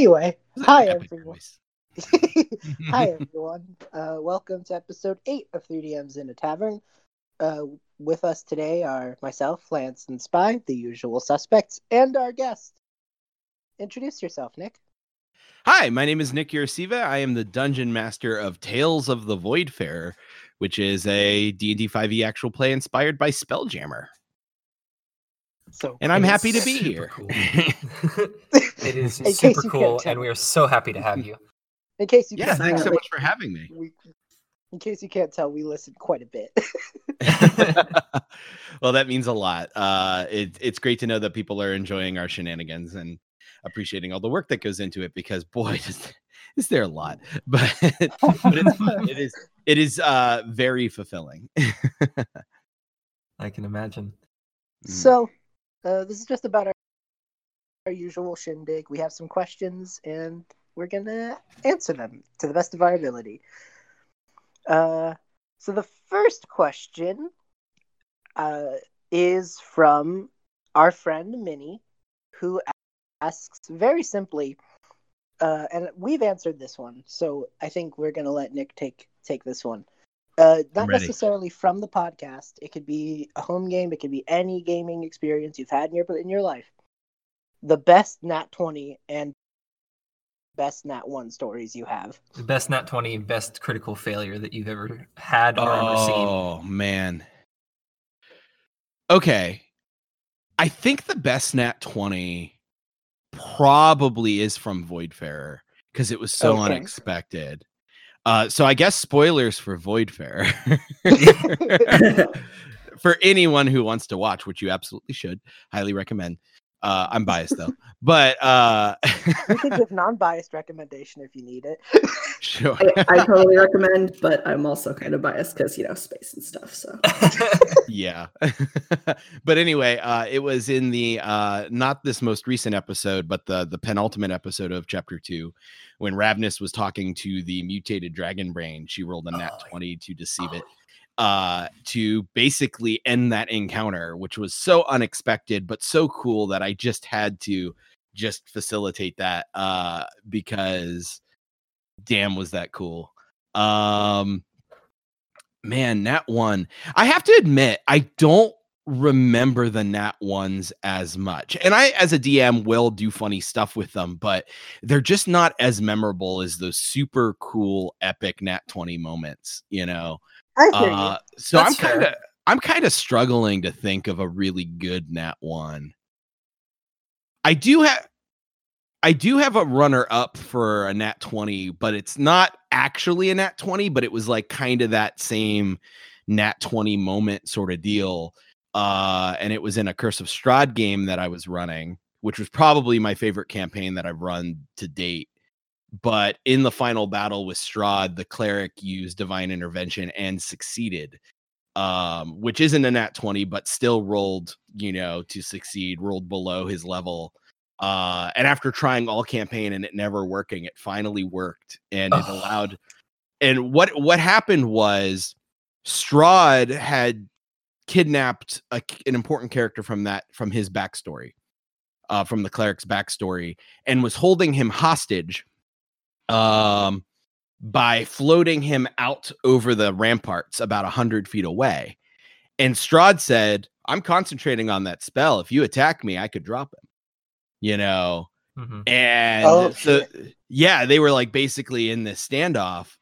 Anyway, hi everyone. hi everyone. Uh, welcome to episode eight of 3DMs in a Tavern. Uh, with us today are myself, Lance, and Spy, the usual suspects, and our guest. Introduce yourself, Nick. Hi, my name is Nick Uroseva. I am the dungeon master of Tales of the Voidfarer, which is a D&D 5e actual play inspired by Spelljammer. So, And I'm happy to be here. cool. it is In super cool, and we are so happy to have you. in case you yeah, can't thanks so tell, much for having me. we, in case you can't tell, we listen quite a bit. well, that means a lot. Uh, it, it's great to know that people are enjoying our shenanigans and appreciating all the work that goes into it. Because boy, is, is there a lot, but, but it's fun. It is it is uh, very fulfilling. I can imagine. So, uh, this is just about our, our usual shindig. We have some questions, and we're gonna answer them to the best of our ability. Uh, so the first question uh, is from our friend Minnie, who asks very simply, uh, and we've answered this one, so I think we're gonna let Nick take take this one. Uh, not necessarily from the podcast. It could be a home game. It could be any gaming experience you've had in your in your life. The best Nat twenty and best Nat one stories you have. The best Nat 20, best critical failure that you've ever had or ever seen. Oh man. Okay. I think the best Nat 20 probably is from Voidfarer because it was so Okay. unexpected. Uh, so I guess spoilers for Voidfarer. for anyone who wants to watch, which you absolutely should, highly recommend. Uh, I'm biased though, but uh, We could give non-biased recommendation if you need it. sure. I, I totally recommend, but I'm also kind of biased because you know space and stuff. So yeah but anyway uh it was in the uh not this most recent episode but the the penultimate episode of chapter two when ravnus was talking to the mutated dragon brain she rolled a nat Oh, 20 to deceive it uh to basically end that encounter which was so unexpected but so cool that i just had to just facilitate that uh because damn was that cool. Um man nat one i have to admit i don't remember the nat ones as much and i as a dm will do funny stuff with them but they're just not as memorable as those super cool epic nat 20 moments you know I hear uh so That's i'm kind of i'm kind of struggling to think of a really good nat one i do have I do have a runner up for a nat 20, but it's not actually a nat 20, but it was like kind of that same nat 20 moment sort of deal. Uh, and it was in a Curse of Strahd game that I was running, which was probably my favorite campaign that I've run to date. But in the final battle with Strahd, the cleric used divine intervention and succeeded. Um, which isn't a nat 20, but still rolled, you know, to succeed, rolled below his level uh and after trying all campaign and it never working it finally worked and it allowed and what what happened was Strahd had kidnapped a, an important character from that from his backstory uh from the cleric's backstory and was holding him hostage um by floating him out over the ramparts about a hundred feet away. And Strahd said i'm concentrating on that spell. If you attack me i could drop him. You know? Mhm. and Oh, so yeah they were like basically in this standoff.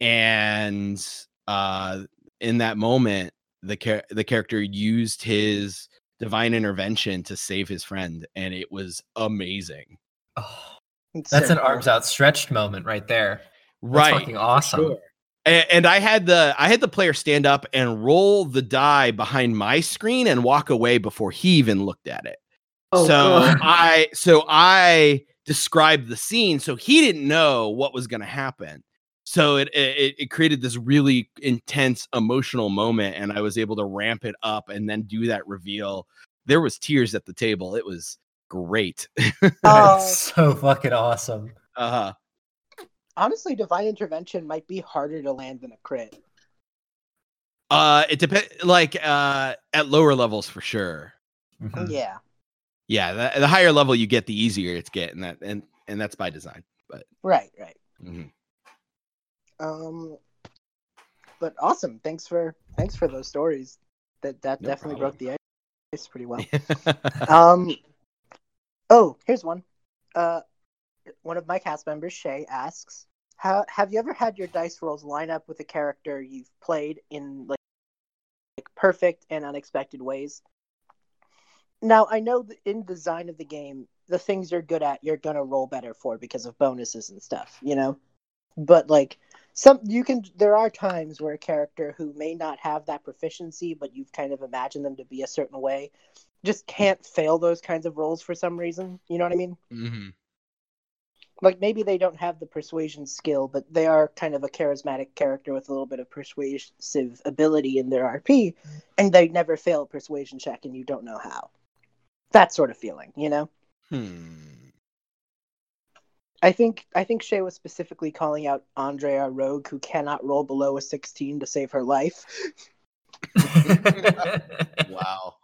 And uh in that moment the char- the character used his divine intervention to save his friend and it was amazing. Oh, It's that's so an cool. arms outstretched moment right there. That's right fucking awesome. Sure. A- And I had the I had the player stand up and roll the die behind my screen and walk away before he even looked at it. Oh, so God. I so I described the scene so he didn't know what was going to happen. So it, it it created this really intense emotional moment and I was able to ramp it up and then do that reveal. There was tears at the table. It was great. Oh. That's so fucking awesome. uh huh. Honestly, divine intervention might be harder to land than a crit. uh it depends like uh at lower levels for sure. Mhm. Yeah. Yeah, the, the higher level you get, the easier it's getting that, and and that's by design. But Right, right. mhm. Um, but awesome. Thanks for thanks for those stories. That that No definitely problem. broke the ice pretty well. um, oh, here's one. Uh, one of my cast members, Shay, asks, "How have you ever had your dice rolls line up with a character you've played in like, like perfect and unexpected ways?" Now, I know in design of the game, the things you're good at, you're gonna roll better for because of bonuses and stuff, you know. But like some, you can. There are times where a character who may not have that proficiency, but you've kind of imagined them to be a certain way, just can't fail those kinds of roles for some reason. You know what I mean? Mhm. Like maybe they don't have the persuasion skill, but they are kind of a charismatic character with a little bit of persuasive ability in their RP, and they never fail a persuasion check, and you don't know how. That sort of feeling, you know. Hmm. I think I think Shay was specifically calling out Andrea Rogue, who cannot roll below a sixteen to save her life. Wow.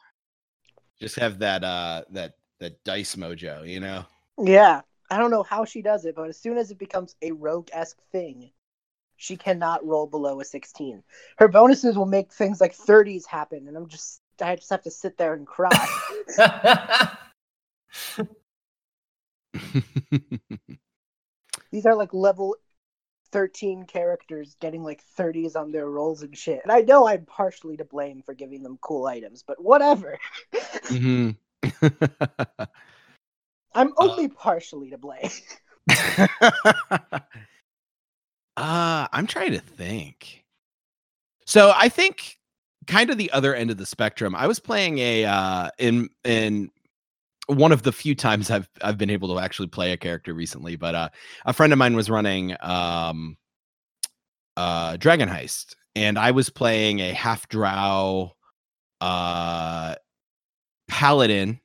Just have that uh that that dice mojo, you know. Yeah, I don't know how she does it, but as soon as it becomes a rogue esque thing, she cannot roll below a sixteen. Her bonuses will make things like thirties happen, and I'm just I just have to sit there and cry. These are like level thirteen characters getting like thirties on their rolls and shit. And I know I'm partially to blame for giving them cool items, but whatever. Mhm. I'm only partially to blame. uh I'm trying to think. So I think kind of the other end of the spectrum. I was playing a uh in in one of the few times I've I've been able to actually play a character recently, but uh a friend of mine was running um uh Dragon Heist and I was playing a half drow uh paladin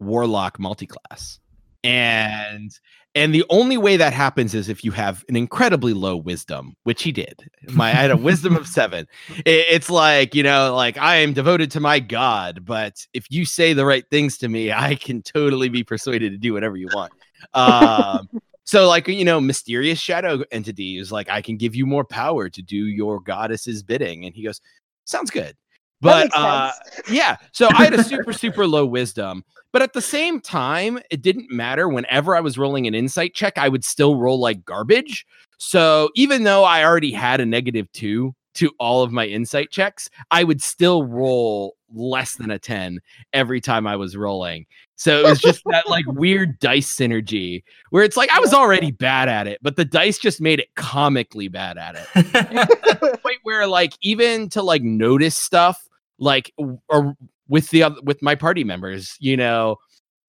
warlock multiclass. And and the only way that happens is if you have an incredibly low wisdom, which he did. My I had a wisdom of seven. It- it's like you know, like I am devoted to my god, but if you say the right things to me, I can totally be persuaded to do whatever you want. Um, so like you know, mysterious shadow entity is like I can give you more power to do your goddess's bidding, and he goes, sounds good. But uh, yeah, so I had a super super low wisdom, but at the same time, it didn't matter. Whenever I was rolling an insight check, I would still roll like garbage. So even though I already had a negative two to all of my insight checks, I would still roll less than a 10 every time I was rolling. So it was just that like weird dice synergy where it's like I was already bad at it, but the dice just made it comically bad at it point where like even to like notice stuff like or with the other with my party members you know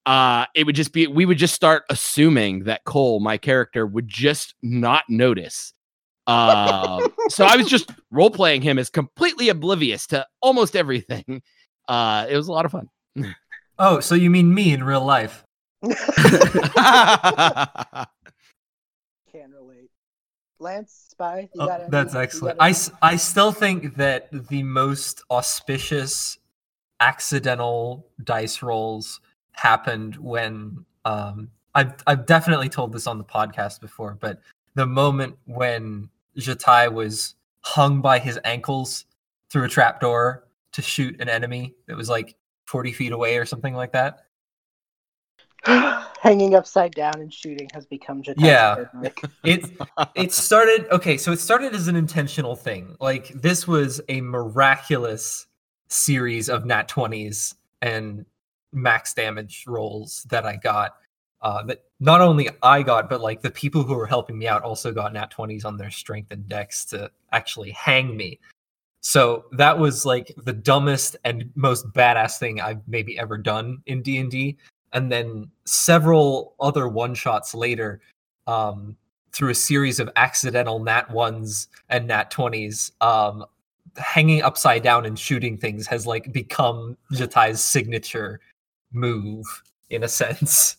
uh it would just be we would just start assuming that cole my character would just not notice um so i was just role playing him as completely oblivious to almost everything uh it was a lot of fun oh, so you mean me in real life? Can't relate. Lance, spy, you Oh, that's any- excellent. I, any- still think that the most auspicious accidental dice rolls happened when um I've I've definitely told this on the podcast before, but the moment when Jatai was hung by his ankles through a trapdoor to shoot an enemy that was like 40 feet away or something like that. hanging upside down and shooting has become Jatai's Yeah. It it started okay so it started as an intentional thing. Like this was a miraculous series of nat 20s and max damage rolls that i got uh, that not only i got but like the people who were helping me out also got nat 20s on their strength and dex to actually hang me. So that was like the dumbest and most badass thing i've maybe ever done in d&d and then several other one shots later um, through a series of accidental nat ones and nat 20s um hanging upside down and shooting things has like become Jatai's signature move in a sense.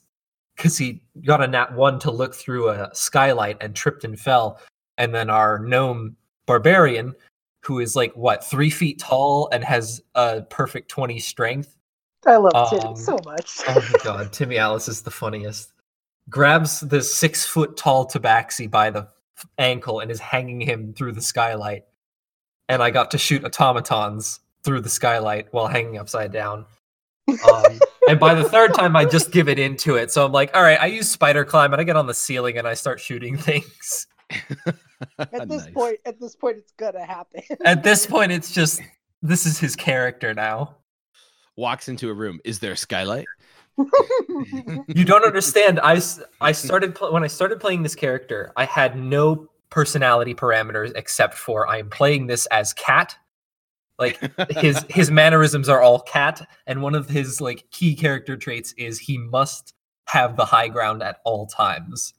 Because he got a nat 1 to look through a skylight and tripped and fell and then our gnome barbarian who is like what three feet tall and has a perfect 20 strength I love Tim Um, so much. Oh my god, Timmy Alice is the funniest. Grabs the six foot tall tabaxi by the ankle and is hanging him through the skylight. And I got to shoot automatons through the skylight while hanging upside down. Um, and by the third time, I just give it into it. So I'm like, all right, I use spider climb and I get on the ceiling and I start shooting things. at this Nice. point, at this point, it's gonna happen. At this point, it's just this is his character now. Walks into a room. Is there a skylight? You don't understand. I, I started pl- when I started playing this character. I had no personality parameters except for I'm playing this as cat. Like his his mannerisms are all cat, and one of his like key character traits is he must have the high ground at all times.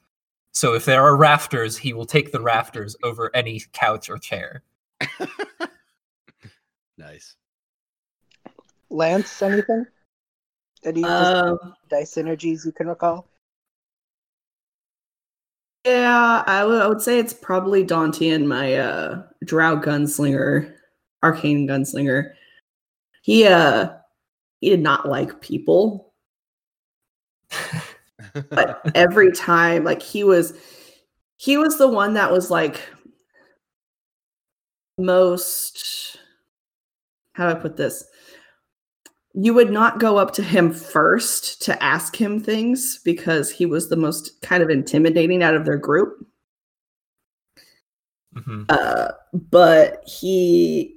So if there are rafters, he will take the rafters over any couch or chair. nice. Lance, anything? Any Um, dice synergies you can recall? yeah, I would say it's probably Dante and my uh drow gunslinger, arcane gunslinger. He uh he did not like people, but every time like he was he was the one that was like most how do I put this? You would not go up to him first to ask him things because he was the most kind of intimidating out of their group. Mhm. Uh, but he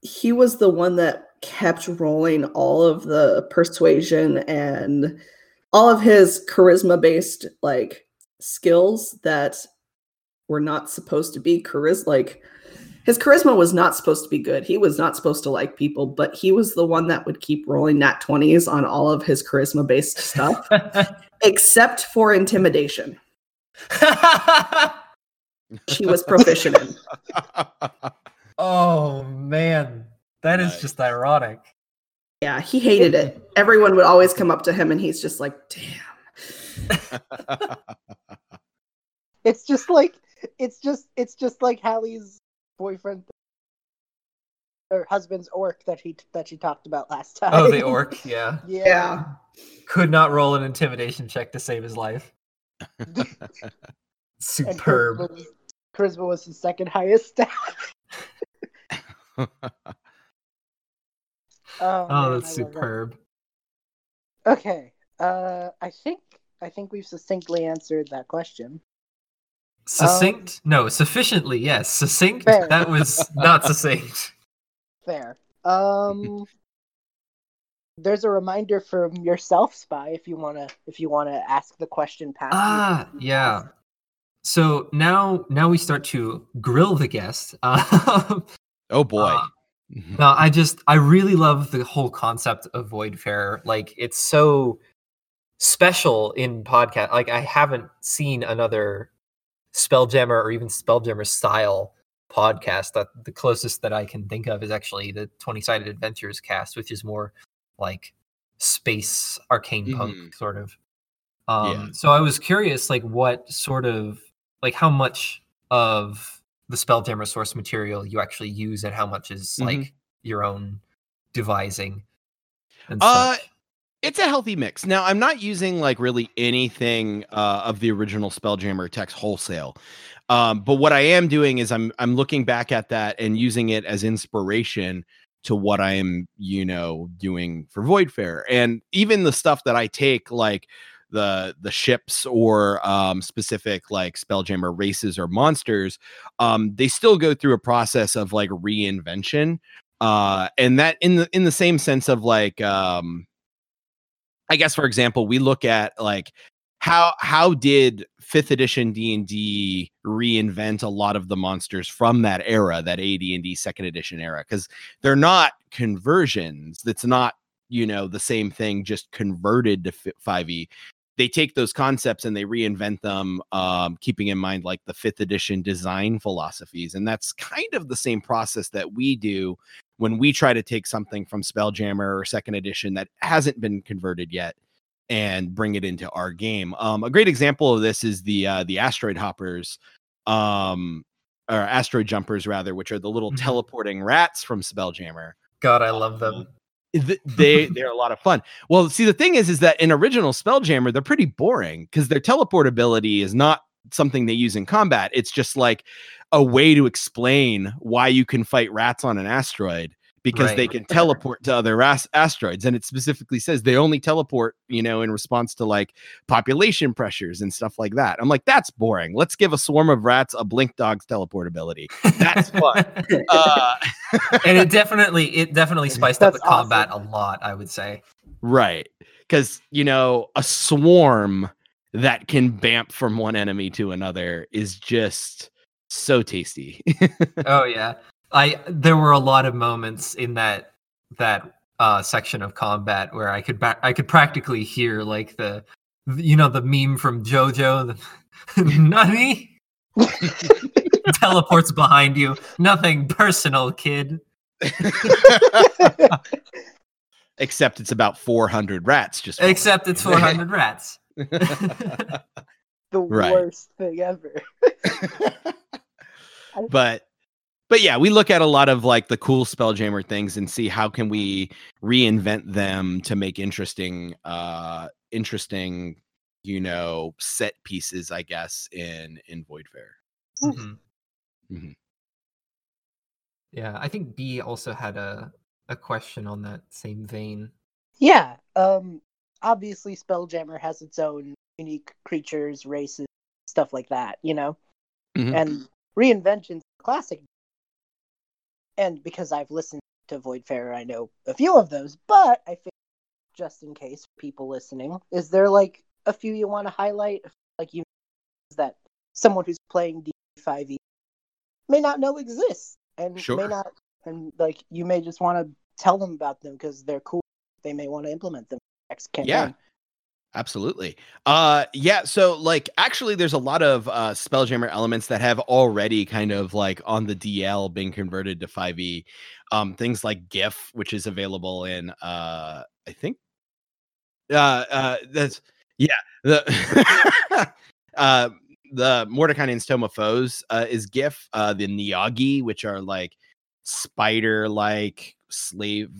he was the one that kept rolling all of the persuasion and all of his charisma based like skills that were not supposed to be charisma like his charisma was not supposed to be good. He was not supposed to like people, but he was the one that would keep rolling nat 20s on all of his charisma based stuff, except for intimidation. She was proficient in. oh man, that is Nice. just ironic. Yeah, he hated it. Everyone would always come up to him and he's just like, damn. It's just like it's just it's just like Hallie's boyfriend or husband's orc that he that she talked about last time. Oh, the orc, yeah. yeah. Could not roll an intimidation check to save his life. And Superb. Charisma was, charisma was his second highest stat. Oh, Oh, man, that's I love that. superb. Okay. Uh, I think I think we've succinctly answered that question. Succinct? no, sufficiently, yes. Succinct? Fair. That was not succinct. Fair. Um, there's a reminder from yourself, Spy, if you wanna if you wanna ask the question past. you. Ah, yeah. So now now we start to grill the guest. Um, oh boy. Uh, No, I just I really love the whole concept of Voidfarer. Like it's so special in podcast. Like I haven't seen another Spelljammer or even Spelljammer style podcast. That the closest that I can think of is actually the Twenty Sided Adventures cast, which is more like space arcane punk Mhm. sort of. Um, Yeah. So I was curious, like what sort of like how much of the Spelljammer source material you actually use and how much is Mhm. like your own devising. And Uh, such. It's a healthy mix. Now, I'm not using like really anything uh, of the original Spelljammer text wholesale. Um, but what I am doing is I'm I'm looking back at that and using it as inspiration to what I am, you know, doing for Voidfarer. And even the stuff that I take, like the the ships or um, specific like Spelljammer races or monsters, um, they still go through a process of like reinvention. Uh, and that in the in the same sense of like um, I guess for example, we look at like how how did fifth edition D and D reinvent a lot of the monsters from that era, that AD and D second edition era, because they're not conversions. That's not you know the same thing, just converted to five E. They take those concepts and they reinvent them, um, keeping in mind like the fifth edition design philosophies, and that's kind of the same process that we do when we try to take something from Spelljammer or second edition that hasn't been converted yet and bring it into our game. Um, a great example of this is the uh, the asteroid hoppers, um, or asteroid jumpers rather, which are the little Mhm. teleporting rats from Spelljammer. God, I love them. th- they they're a lot of fun. Well, see, the thing is, is that in original Spelljammer, they're pretty boring because their teleportability is not something they use in combat. It's just like a way to explain why you can fight rats on an asteroid because they can teleport to other ras- asteroids and it specifically says they only teleport you know in response to like population pressures and stuff like that i'm like that's boring let's give a swarm of rats a blink dog's teleport ability that's fun uh, and it definitely it definitely spiced up the That's awesome. combat a lot. I would say. right because you know a swarm that can bamp from one enemy to another is just so tasty Oh yeah, I there were a lot of moments in that that uh, section of combat where I could ba- I could practically hear like the you know the meme from JoJo, the Nani teleports behind you. Nothing personal, kid. except it's about 400 rats just Except it's 400 rats. the Right. worst thing ever. but but yeah we look at a lot of like the cool spelljammer things and see how can we reinvent them to make interesting uh interesting you know set pieces i guess in in Voidfarer Mhm. Mhm. Yeah, I think B also had a a question on that same vein. Yeah. Um. Obviously, Spelljammer has its own unique creatures, races, stuff like that. You know, Mhm. and reinventions classic. And because I've listened to Voidfarer, I know a few of those. But I think, just in case people listening, is there like a few you want to highlight? Like you, that someone who's playing D5e may not know exists, and Sure. may not, and like you may just want to tell them about them because they're cool. They may want to implement them next campaign. Yeah. Absolutely. Uh yeah, so like actually there's a lot of uh Spelljammer elements that have already kind of like on the DL being converted to 5e. Um things like Gith which is available in uh I think uh uh that's yeah, the uh the Mordenkainen's Tome of Foes uh is Gith, uh the Neogi which are like spider like slave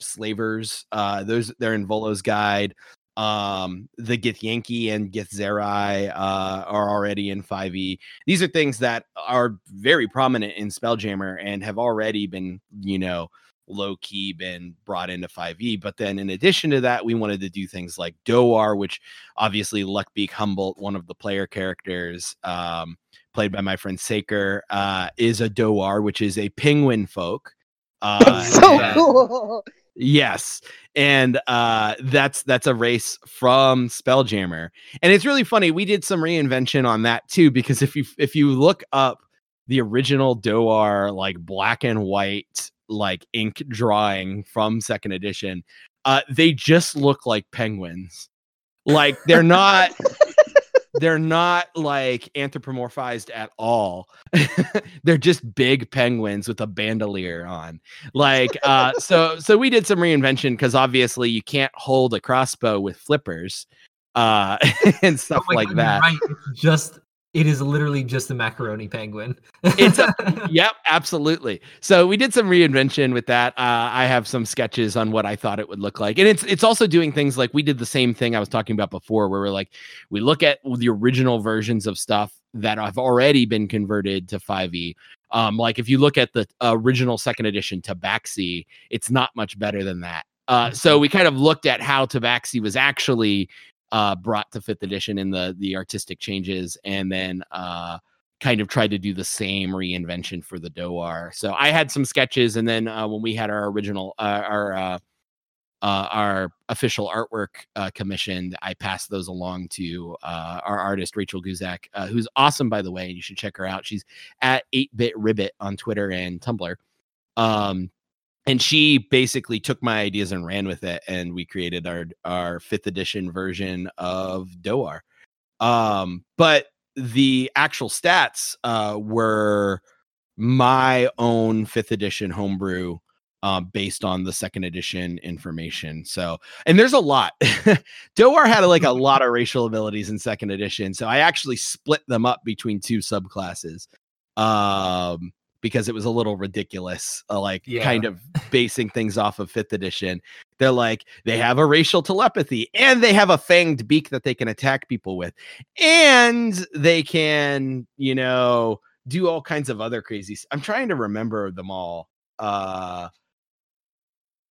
slavers. Uh those they're in Volo's guide um the Githyanki and Githzerai uh are already in 5e these are things that are very prominent in spelljammer and have already been you know low key been brought into 5e but then in addition to that we wanted to do things like Dohwar which obviously luckbeak humboldt one of the player characters um played by my friend saker uh is a Dohwar which is a penguin folk uh so and- cool. Yes. And uh that's that's a race from Spelljammer. And it's really funny. We did some reinvention on that too because if you if you look up the original Dohwar like black and white like ink drawing from second edition, uh they just look like penguins. Like they're not they're not like anthropomorphized at all. they're just big penguins with a bandolier on like uh so so we did some reinvention because obviously you can't hold a crossbow with flippers uh and stuff Oh like God, that Right. It's just it is literally just the macaroni penguin. It's a- yep absolutely. So we did some reinvention with that. Uh i have some sketches on what i thought it would look like. And it's it's also doing things like we did the same thing i was talking about before where we're like we look at the original versions of stuff that have already been converted to 5e um like if you look at the original second edition tabaxi it's not much better than that. Uh so we kind of looked at how tabaxi was actually uh brought to fifth edition in the the artistic changes and then uh kind of tried to do the same reinvention for the Dohwar. So I had some sketches, and then uh, when we had our original, uh, our uh, uh, our official artwork commissioned, I passed those along to our artist Rachel Guzak, who's awesome by the way. You should check her out. She's at Eight Bit Ribbit on Twitter and Tumblr. Um, and she basically took my ideas and ran with it, and we created our our fifth edition version of Dohwar. Um, but the actual stats uh, were my own fifth edition homebrew uh, based on the second edition information. So, and there's a lot. Dohwar had like a lot of racial abilities in second edition. So I actually split them up between two subclasses. Um, because it was a little ridiculous, uh, like Yeah. kind of basing things off of fifth edition. They're like, they have a racial telepathy and they have a fanged beak that they can attack people with, and they can, you know, do all kinds of other crazy. s- I'm trying to remember them all. Uh,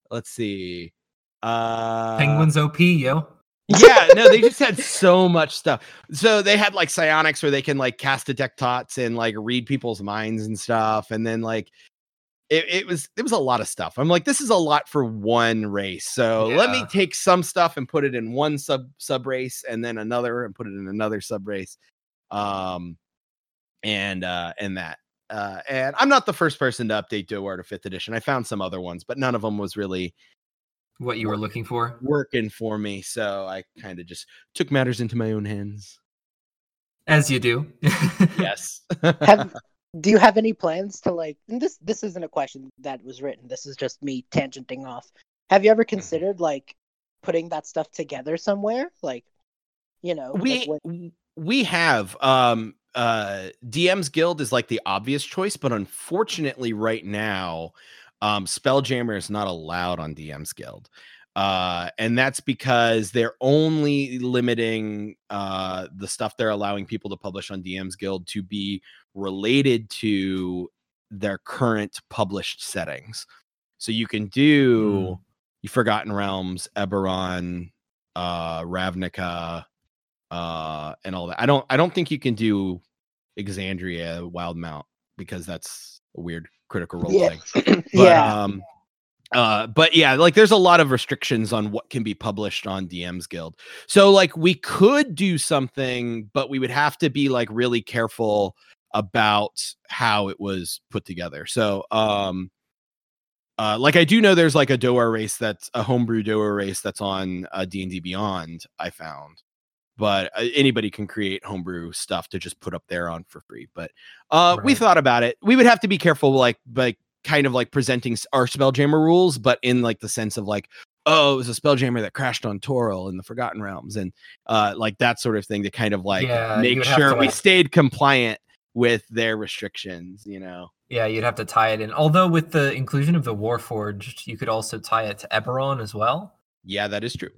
let's see. Uh, Penguins OP, yo. Yeah, no, they just had so much stuff. So they had like psionics where they can like cast detect thoughts and like read people's minds and stuff. And then like it, it was it was a lot of stuff. I'm like, this is a lot for one race. So let me take some stuff and put it in one sub sub race and then another and put it in another sub race. Um and uh and that. Uh and I'm not the first person to update to fifth edition. I found some other ones, but none of them was really What you were looking for. working for me. So I kind of just took matters into my own hands. As you do. Yes. Have do you have any plans to like? And this this isn't a question that was written. This is just me tangenting off. Have you ever considered like putting that stuff together somewhere? Like, you know, like we when- we have um uh DM's Guild is like the obvious choice, but unfortunately right now um Spelljammer is not allowed on DM's Guild. Uh and that's because they're only limiting uh the stuff they're allowing people to publish on DM's Guild to be related to their current published settings. So you can do you Forgotten Realms, Eberron, uh Ravnica, uh and all that. I don't I don't think you can do Exandria Wildemount because that's weird critical role Yeah. thing. But, yeah, um uh but yeah like there's a lot of restrictions on what can be published on dm's guild so like we could do something but we would have to be like really careful about how it was put together so um uh like i do know there's like a doer race that's a homebrew doer race that's on uh, d&d beyond i found but uh, anybody can create homebrew stuff to just put up there on for free but uh we thought about it we would have to be careful like like kind of like presenting our spelljammer rules but in like the sense of like oh it was a spelljammer that crashed on Toril in the forgotten realms and uh like that sort of thing to kind of like Yeah, make sure we like- stayed compliant with their restrictions you know Yeah, you'd have to tie it in. Although with the inclusion of the Warforged, you could also tie it to Eberron as well. yeah that is true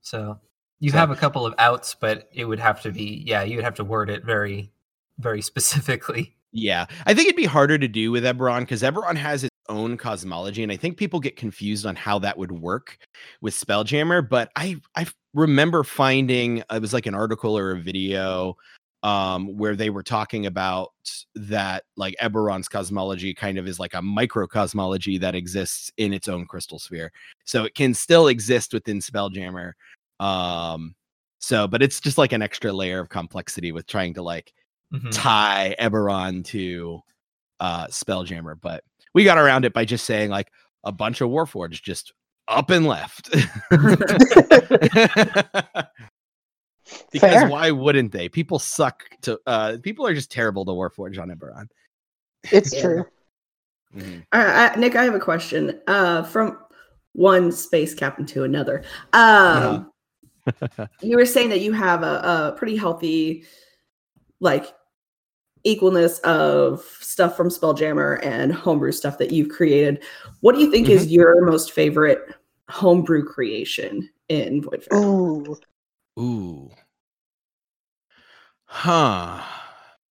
So you So- have a couple of outs, but it would have to be yeah, you would have to word it very, very specifically. Yeah, I think it'd be harder to do with Eberron because Eberron has its own cosmology, and I think people get confused on how that would work with Spelljammer. But I I remember finding it was like an article or a video um where they were talking about that like Eberron's cosmology kind of is like a microcosmology that exists in its own crystal sphere. So it can still exist within Spelljammer. Um so but it's just like an extra layer of complexity with trying to like Mhm. tie Eberron to uh Spelljammer, but we got around it by just saying like a bunch of Warforged just up and left. because Fair. why wouldn't they? People suck to uh people are just terrible to Warforge on Eberron. it's Yeah. true. Mhm. All right, I, Nick, I have a question. Uh, from one space captain to another. Um, you were saying that you have a, a pretty healthy, like, equalness of stuff from Spelljammer and homebrew stuff that you've created. What do you think is mm-hmm. your most favorite homebrew creation in Voidfarer? Ooh, Ooh. Huh.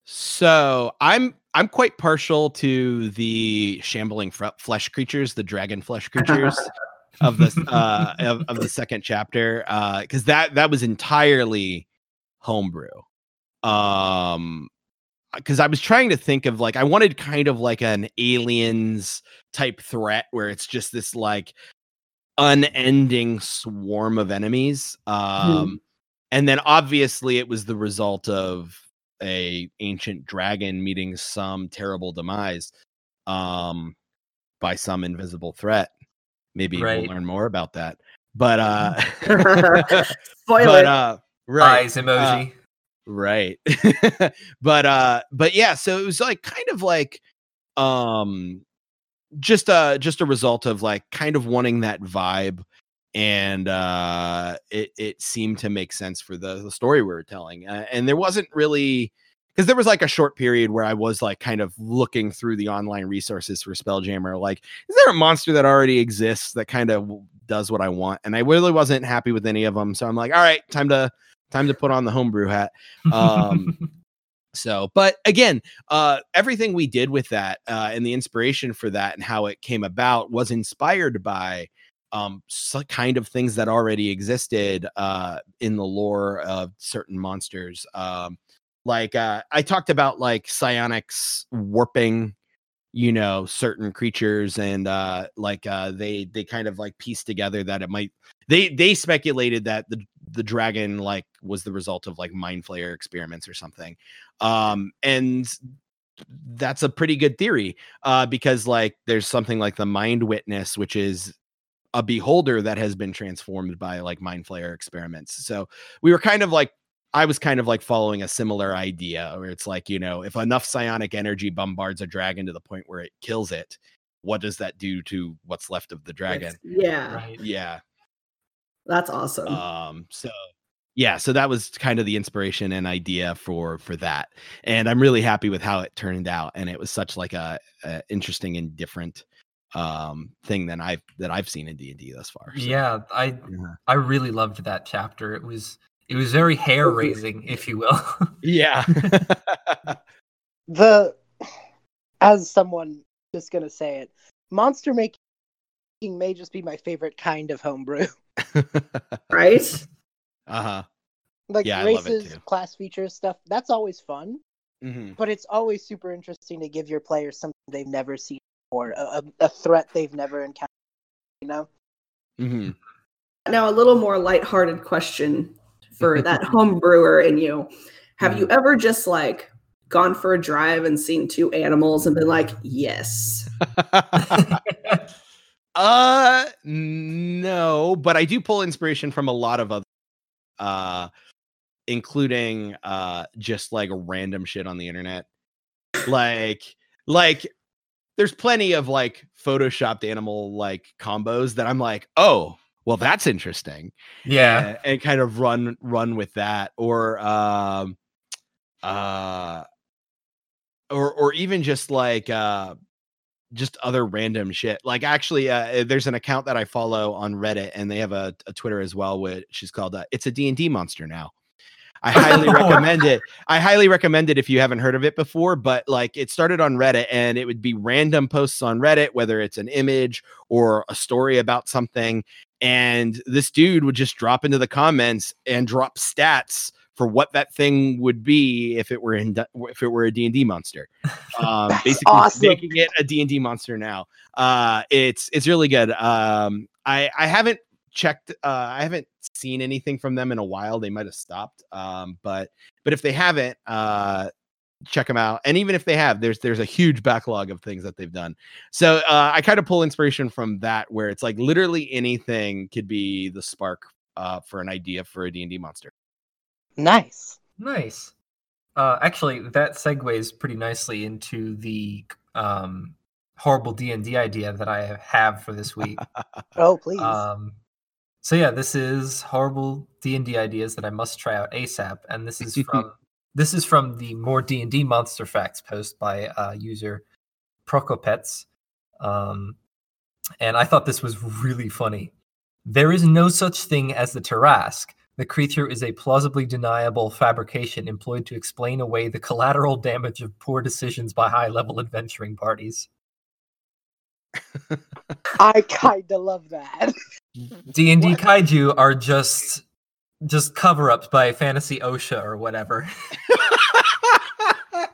So I'm I'm quite partial to the shambling fr- flesh creatures, the dragon flesh creatures of the uh of, of the second chapter uh because that that was entirely homebrew. Um because i was trying to think of like i wanted kind of like an aliens type threat where it's just this like unending swarm of enemies um and then obviously it was the result of a ancient dragon meeting some terrible demise um by some invisible threat maybe Right. we'll learn more about that but uh Spoiler. but uh right Eyes emoji. right but uh but yeah so it was like kind of like um just uh just a result of like kind of wanting that vibe and uh it it seemed to make sense for the, the story we were telling uh, and there wasn't really because there was like a short period where I was like kind of looking through the online resources for Spelljammer. Like, is there a monster that already exists that kind of does what I want? And I really wasn't happy with any of them. So I'm like, all right, time to time to put on the homebrew hat. Um, so, but again, uh, everything we did with that uh, and the inspiration for that and how it came about was inspired by um, so kind of things that already existed uh, in the lore of certain monsters. Um, like uh, I talked about like psionics warping, you know, certain creatures, and uh, like uh, they they kind of like piece together that it might. They they speculated that the the dragon like was the result of like mind flayer experiments or something, um, and that's a pretty good theory uh, because like there's something like the mind witness, which is a beholder that has been transformed by like mind flayer experiments. So we were kind of like I was kind of like following a similar idea where it's like, you know, if enough psionic energy bombards a dragon to the point where it kills it, what does that do to what's left of the dragon? It's- yeah, right. Yeah. that's awesome. Um so yeah, so that was kind of the inspiration and idea for for that. And I'm really happy with how it turned out and it was such like a, a interesting and different um thing than I've that I've seen in D&D thus far. So, Yeah, I yeah. I really loved that chapter. It was it was very hair raising, if you will. Yeah. the as someone just gonna say it, monster making may just be my favorite kind of homebrew. right? uh-huh. Like Yeah, I love it races, too. class features stuff. That's always fun, hmm but it's always super interesting to give your players something they've never seen before, a, a, a threat they've never encountered. You know, hmm Now, a little more lighthearted question for that home brewer in you. Have you ever just like gone for a drive and seen two animals and been like, yes? uh no, but I do pull inspiration from a lot of other uh including uh just like random shit on the internet. Like like there's plenty of like photoshopped animal like combos that I'm like, "Oh, well that's interesting." yeah. and, and kind of run run with that or um uh or or even just like uh just other random shit like actually uh there's an account that i follow on reddit and they have a, a twitter as well which is called uh, it's a d&d monster now i highly recommend it i highly recommend it if you haven't heard of it before but like it started on reddit and it would be random posts on reddit whether it's an image or a story about something and this dude would just drop into the comments and drop stats for what that thing would be if it were in if it were a D&D monster. Um basically awesome. making it a D&D monster now. Uh it's it's really good. Um I I haven't checked uh I haven't seen anything from them in a while. They might have stopped. Um but but if they haven't uh check them out and even if they have there's there's a huge backlog of things that they've done so uh, I kind of pull inspiration from that, where it's like literally anything could be the spark uh, for an idea for a D and D monster. nice. Nice. Uh, actually, that segues pretty nicely into the um, horrible D and D idea that I have for this week. Oh please. um, so yeah, this is horrible D and D ideas that I must try out ASAP, and this is from this is from the more D and D monster facts post by uh, user Prokopets, um, and I thought this was really funny. There is no such thing as the Tarrasque. The creature is a plausibly deniable fabrication employed to explain away the collateral damage of poor decisions by high-level adventuring parties. I kinda love that. D and D What? kaiju are just just cover-ups by fantasy OSHA or whatever.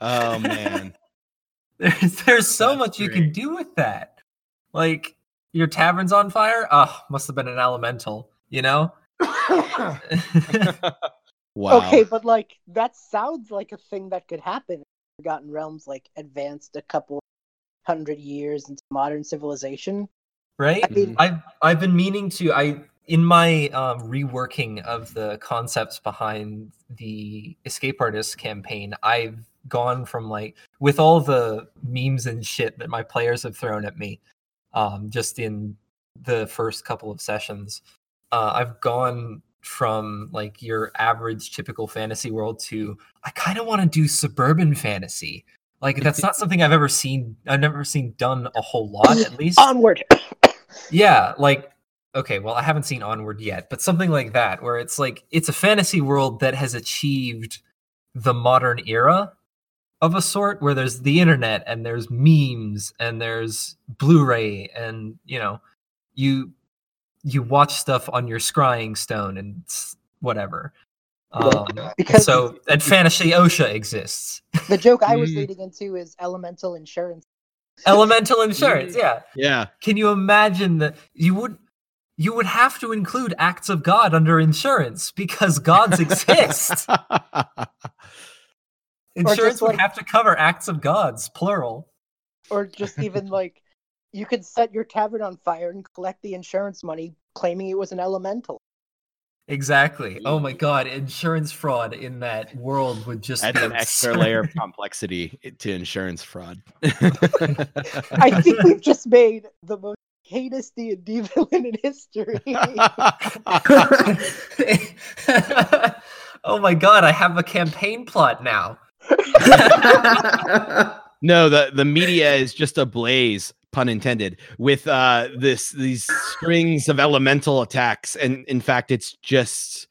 oh man, There's, there's so That's much you can do with that. Like your tavern's on fire. Oh, must have been an elemental. You know. wow. Okay, but like that sounds like a thing that could happen. if Forgotten Realms like advanced a couple hundred years into modern civilization. right? I mean, mm. I've I've been meaning to. I in my um, reworking of the concepts behind the Escape Artist campaign, I've gone from like with all the memes and shit that my players have thrown at me, um, just in the first couple of sessions. Uh, I've gone from like your average typical fantasy world to I kind of want to do suburban fantasy. Like that's not something I've ever seen. I've never seen done a whole lot, at least. Onward. Yeah, like okay, well, I haven't seen Onward yet, but something like that, where it's like it's a fantasy world that has achieved the modern era of a sort, where there's the internet and there's memes and there's Blu-ray and you know, you you watch stuff on your scrying stone and whatever. Um, Because so and fantasy OSHA exists. the joke I was leading into is elemental insurance. Elemental insurance, yeah. Yeah. Can you imagine that you would you would have to include acts of God under insurance because gods exist. insurance would like- have to cover acts of gods, plural. Or just even like you could set your tavern on fire and collect the insurance money claiming it was an elemental. Exactly. Oh my god, insurance fraud in that world would just add be an extra layer of complexity to insurance fraud. I think we've just made the most heinous D and D villain in history. oh my god, I have a campaign plot now. no, the the media is just ablaze, pun intended, with uh this these strings of elemental attacks, and in fact, it's just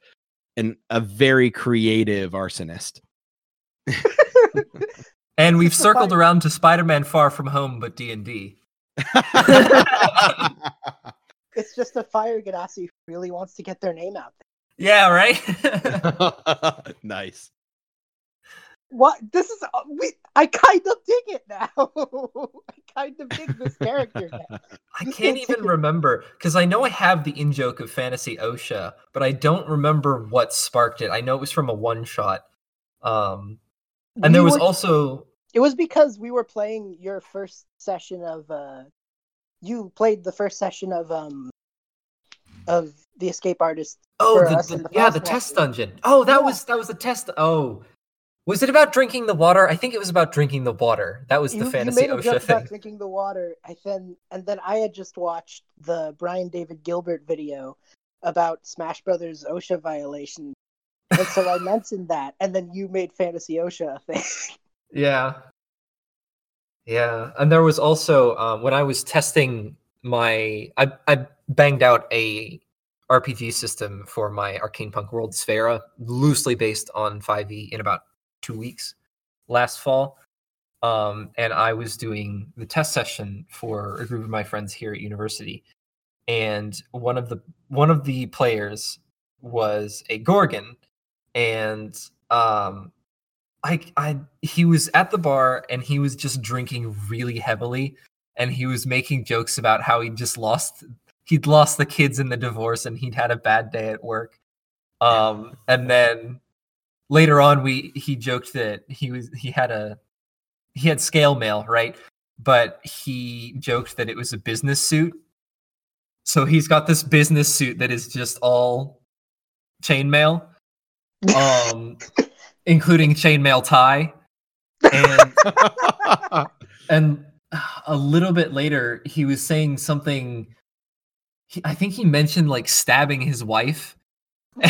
an a very creative arsonist. And we've circled around to Spider-Man Far From Home but D&D. It's just a fire genasi who really wants to get their name out there. Yeah, right? nice. What this is uh, we I kind of dig it now. I kind of dig this character now. I can't even remember because I know I have the in joke of Fantasy OSHA, but I don't remember what sparked it. I know it was from a one shot. Um, and there was were- also it was because we were playing your first session of uh you played the first session of um of the escape artist oh the, the- the yeah the test dungeon. Oh, that Yeah. was that was the test. Oh, was it about drinking the water? I think it was about drinking the water. That was you, Fantasy you made a OSHA joke thing. about drinking the water I then and then I had just watched the Brian David Gilbert video about Smash Brothers OSHA violations. And so I mentioned that, and then you made Fantasy OSHA a thing. Yeah. Yeah. And there was also um, when I was testing my I, I banged out a RPG system for my Arcane Punk World Sphera, loosely based on 5e in about two weeks last fall. Um, and I was doing the test session for a group of my friends here at university. And one of the one of the players was a Gorgon. And um I I he was at the bar and he was just drinking really heavily and he was making jokes about how he just lost he'd lost the kids in the divorce and he'd had a bad day at work. Um and then later on we he joked that he was he had a he had scale mail, right? But he joked that it was a business suit. So he's got this business suit that is just all chainmail um including chainmail tie. And and a little bit later he was saying something he, i think he mentioned like stabbing his wife.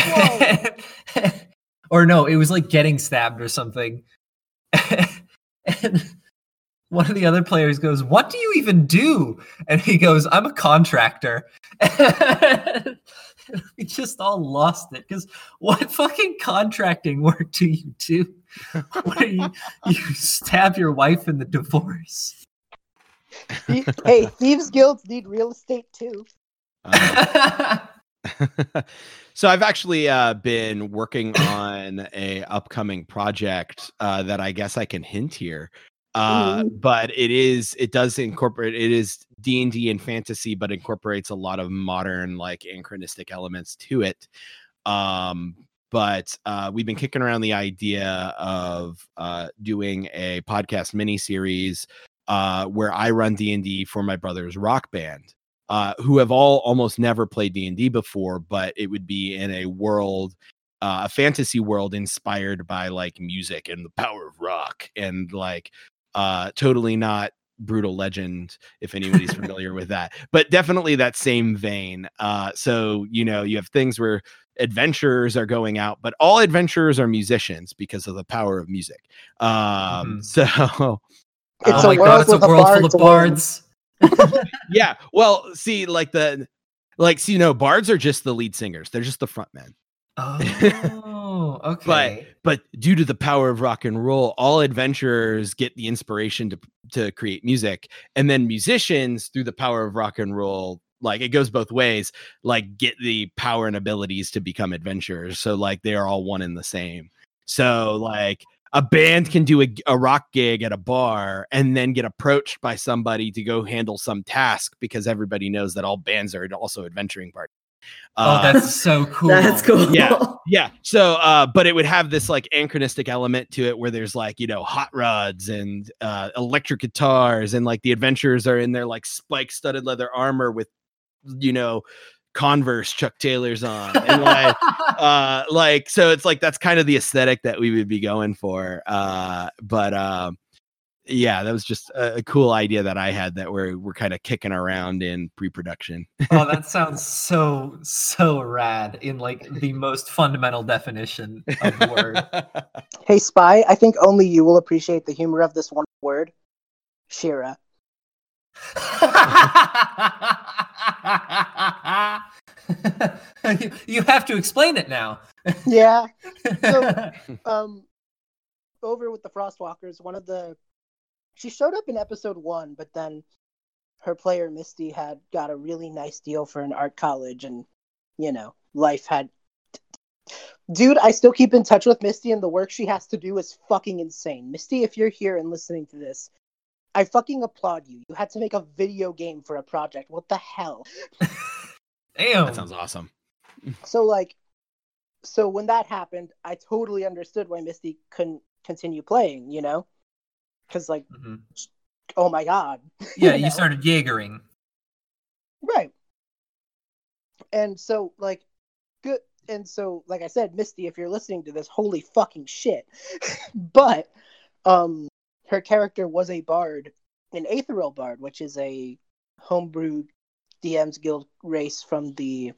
Or no it was like getting stabbed or something. And one of the other players goes what do you even do? And he goes i'm a contractor we just all lost it because what fucking contracting work do you do where you, you stab your wife in the divorce hey, thieves guilds need real estate too. Uh, so I've actually uh, been working on a upcoming project uh, that I guess I can hint here. Uh, but it is it does incorporate it is D and D and fantasy, but incorporates a lot of modern like anachronistic elements to it. Um, but uh, we've been kicking around the idea of uh, doing a podcast mini series uh, where I run D and D for my brother's rock band uh, who have all almost never played D and D before, but it would be in a world, uh, a fantasy world inspired by like music and the power of rock, and like uh, totally not brutal legend if anybody's familiar with that but definitely that same vein uh so you know you have things where adventurers are going out but all adventurers are musicians because of the power of music um Mhm. so It's oh a my world god, it's a with a world full of bards. yeah well see like the like see no bards are just the lead singers they're just the front men Oh, Oh, okay. but due to the power of rock and roll all adventurers get the inspiration to to create music. And then musicians through the power of rock and roll like it goes both ways like get the power and abilities to become adventurers. So like they are all one and the same. So like a band can do a, a rock gig at a bar and then get approached by somebody to go handle some task because everybody knows that all bands are also adventuring parties oh, Uh, that's so cool. That's cool. Yeah. yeah. So, uh, but it would have this like anachronistic element to it where there's like, you know, hot rods and uh, electric guitars, and like the adventurers are in their like spike studded leather armor with, you know, Converse Chuck Taylors on. And like, uh, like, so it's like that's kind of the aesthetic that we would be going for. Uh, but, um, yeah, that was just a, a cool idea that I had that we're we're kind of kicking around in pre-production. oh, that sounds so so rad in like the most fundamental definition of the word. Hey, Spy, I think only you will appreciate the humor of this one word. Shira. you, you have to explain it now. Yeah. So- Um, over with the Frostwalkers, one of the. She showed up in episode one, but then her player, Misty, had got a really nice deal for an art college, and, you know, life had. Dude, I still keep in touch with Misty, and the work she has to do is fucking insane. Misty, if you're here and listening to this, I fucking applaud you. You had to make a video game for a project. What the hell? Damn. that sounds awesome. So like so when that happened, I totally understood why Misty couldn't continue playing, you know? Cuz like Mhm. oh my god. Yeah, You you know? started Jaegering. Right. And so like good and so like I said, Misty, if you're listening to this, holy fucking shit. but um her character was a bard, an aetherial bard, which is a homebrew DM's Guild race from the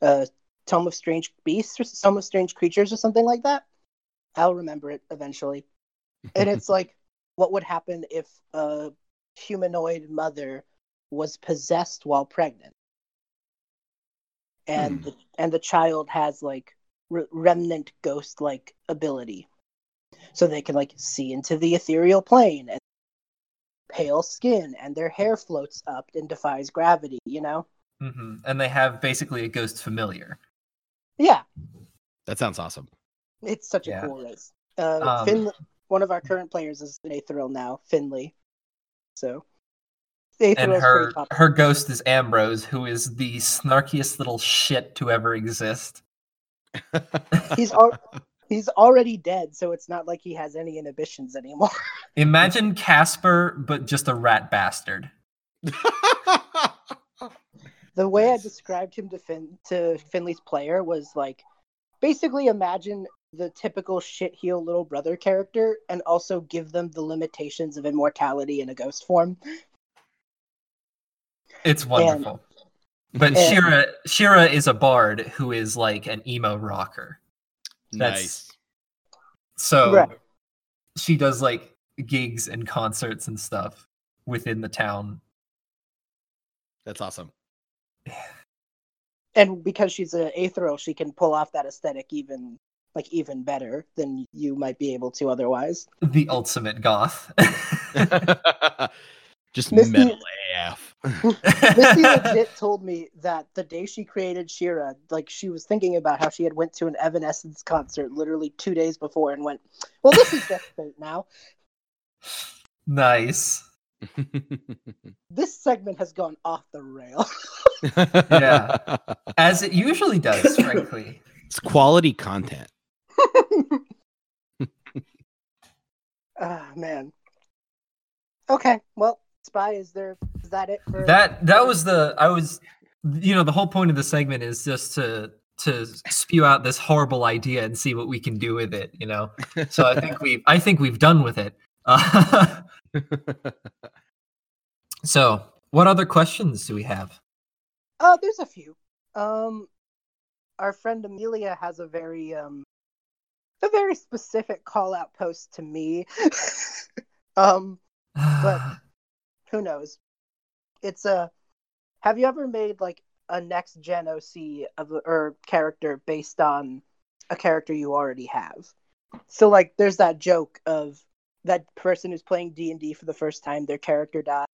uh Tome of Strange Beasts or Tome of Strange Creatures or something like that. I'll remember it eventually. And it's like what would happen if a humanoid mother was possessed while pregnant? And Hmm. the, and the child has like re- remnant ghost like ability. So they can like see into the ethereal plane and pale skin and their hair floats up and defies gravity you know? Hmm And they have basically a ghost familiar. yeah. That sounds awesome. it's such a cool race. Uh Um, Fin- one of our current players is an Aethereal now finley so Aetheral's And her her ghost is Ambrose, who is the snarkiest little shit to ever exist. he's al- he's already dead so it's not like he has any inhibitions anymore Imagine Casper, but just a rat bastard. The way I described him to Fin to Finley's player was like basically imagine the typical shit heel little brother character and also give them the limitations of immortality in a ghost form. It's wonderful. but and- Shira Shira is a bard who is like an emo rocker. That's- nice. So Right. she does like gigs and concerts and stuff within the town. That's awesome. And because she's an Aethereal, she can pull off that aesthetic even like even better than you might be able to otherwise. The ultimate goth. Just Misty- metal AF. Misty legit told me that the day she created Shira, like she was thinking about how she had went to an Evanescence concert literally two days before and went, "Well, this is just fate now." nice. This segment has gone off the rail. Yeah. As it usually does, frankly. It's quality content. Ah man. Okay, well, Spy, is there is that it for That that was the I was you know, the whole point of the segment is just to to spew out this horrible idea and see what we can do with it, you know. So I think we've I think we've done with it. Uh, So, what other questions do we have? Uh, there's a few. Um, our friend Amelia has a very um, a very specific call out post to me. um, But- who knows? It's a. Have you ever made like a next gen OC of a, or character based on a character you already have? So like, there's that joke of that person who's playing D and D for the first time, their character dies,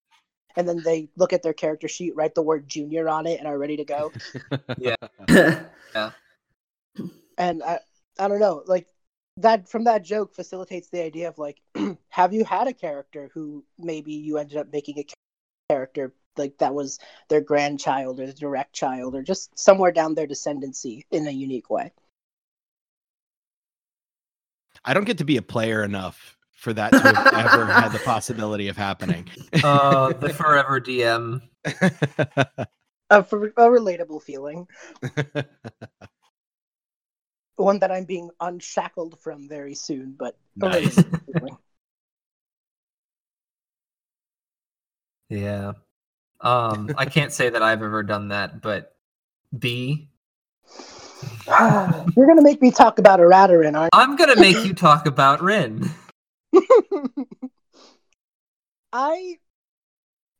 and then they look at their character sheet, write the word junior on it, and are ready to go. Yeah. yeah. And I, I don't know, like that from that joke facilitates the idea of like, have you had a character who maybe you ended up making a character like that was their grandchild or the direct child or just somewhere down their descendancy in a unique way. I don't get to be a player enough for that to have ever had the possibility of happening. uh, the forever DM. For a relatable feeling, one that I'm being unshackled from very soon, but Nice. Yeah. Um, I can't say that I've ever done that, but B, You're gonna make me talk about Eratarin, aren't I'm gonna make you talk about Rin. I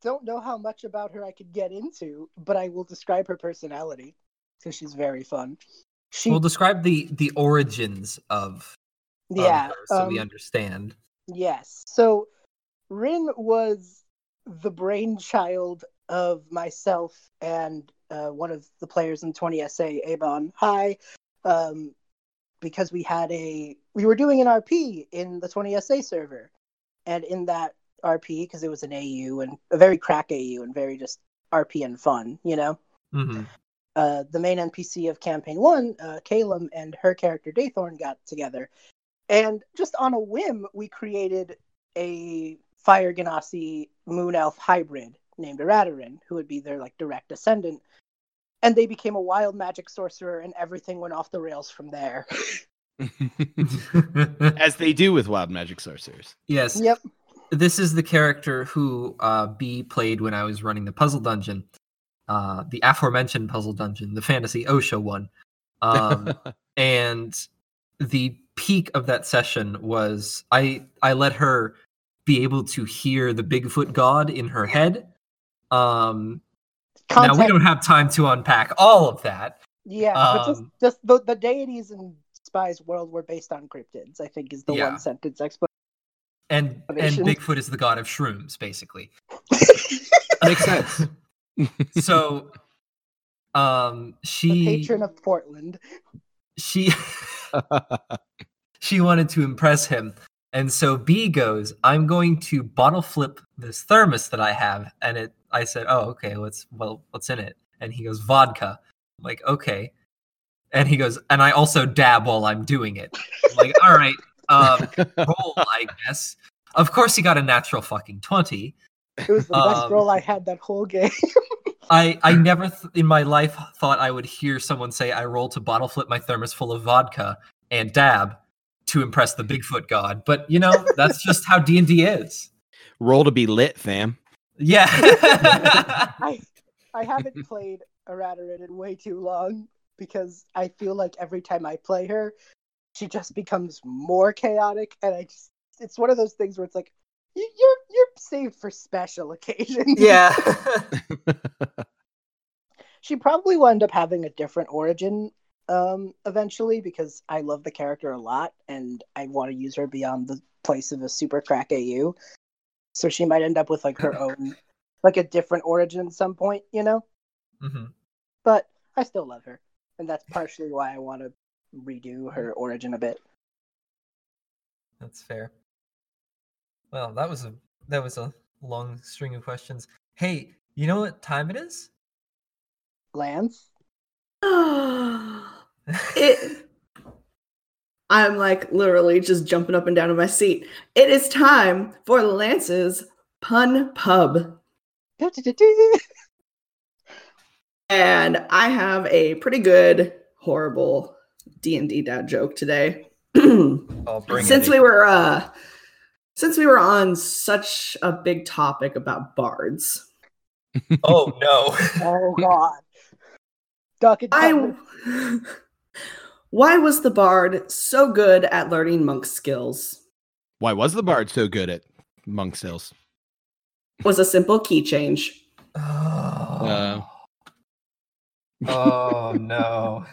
don't know how much about her I could get into, but I will describe her personality because she's very fun. She, We'll describe the the origins of, of yeah, her so we um, understand. yes. So, Rin was the brainchild of myself and uh, one of the players in 20SA, Avon. Hi, um, because we had a we were doing an RP in the 20SA server, and in that RP because it was an AU and a very crack AU and very just RP and fun, you know. hmm Uh, the main NPC of campaign one, uh, Calum, and her character Daythorn got together, and just on a whim, we created a Fire Genasi Moon Elf hybrid named Eratarin, who would be their like direct descendant. And they became a wild magic sorcerer, and everything went off the rails from there. As they do with wild magic sorcerers. yes. yep. This is the character who uh, B played when I was running the puzzle dungeon, uh, the aforementioned puzzle dungeon, the fantasy OSHA one. Um, and the peak of that session was I I let her be able to hear the Bigfoot god in her head. Um, now we don't have time to unpack all of that. Yeah, but just, Um, just the, the deities in Spy's world were based on cryptids. I think is the Yeah. one sentence explanation. And and Bigfoot is the god of shrooms, basically. Makes sense. So um the she patron of Portland. she she wanted to impress him. And so B goes, I'm going to bottle flip this thermos that I have. And it I said, Oh, okay, what's well, what's in it? And he goes, vodka. I'm like, okay. And he goes, and I also dab while I'm doing it. I'm like, all right, um, roll, I guess. Of course he got a natural fucking 20. It was the best Um, role I had that whole game. I I never th- in my life thought I would hear someone say I roll to bottle flip my thermos full of vodka and dab to impress the Bigfoot god. But you know, that's just how D&D is. Roll to be lit, fam. Yeah. I I haven't played Eratarin in way too long because I feel like every time I play her, she just becomes more chaotic, and I just it's one of those things where it's like "You- you're you're saved for special occasions. yeah. she probably will end up having a different origin um eventually because I love the character a lot and I want to use her beyond the place of a super crack AU. So she might end up with like her own like a different origin at some point, you know? hmm But I still love her. And that's partially why I want to redo her origin a bit. That's fair. Well, that was a that was a long string of questions. Hey, you know what time it is? Lance? it I'm like literally just jumping up and down in my seat. It is time for Lance's pun pub. And I have a pretty good horrible D&D dad joke today. I'll bring since it. we were uh Since we were on such a big topic about bards, Oh no. Oh God. Duck and I why was the bard so good at learning monk skills? Why was the bard so good at monk skills? Was a simple key change. Oh. oh no.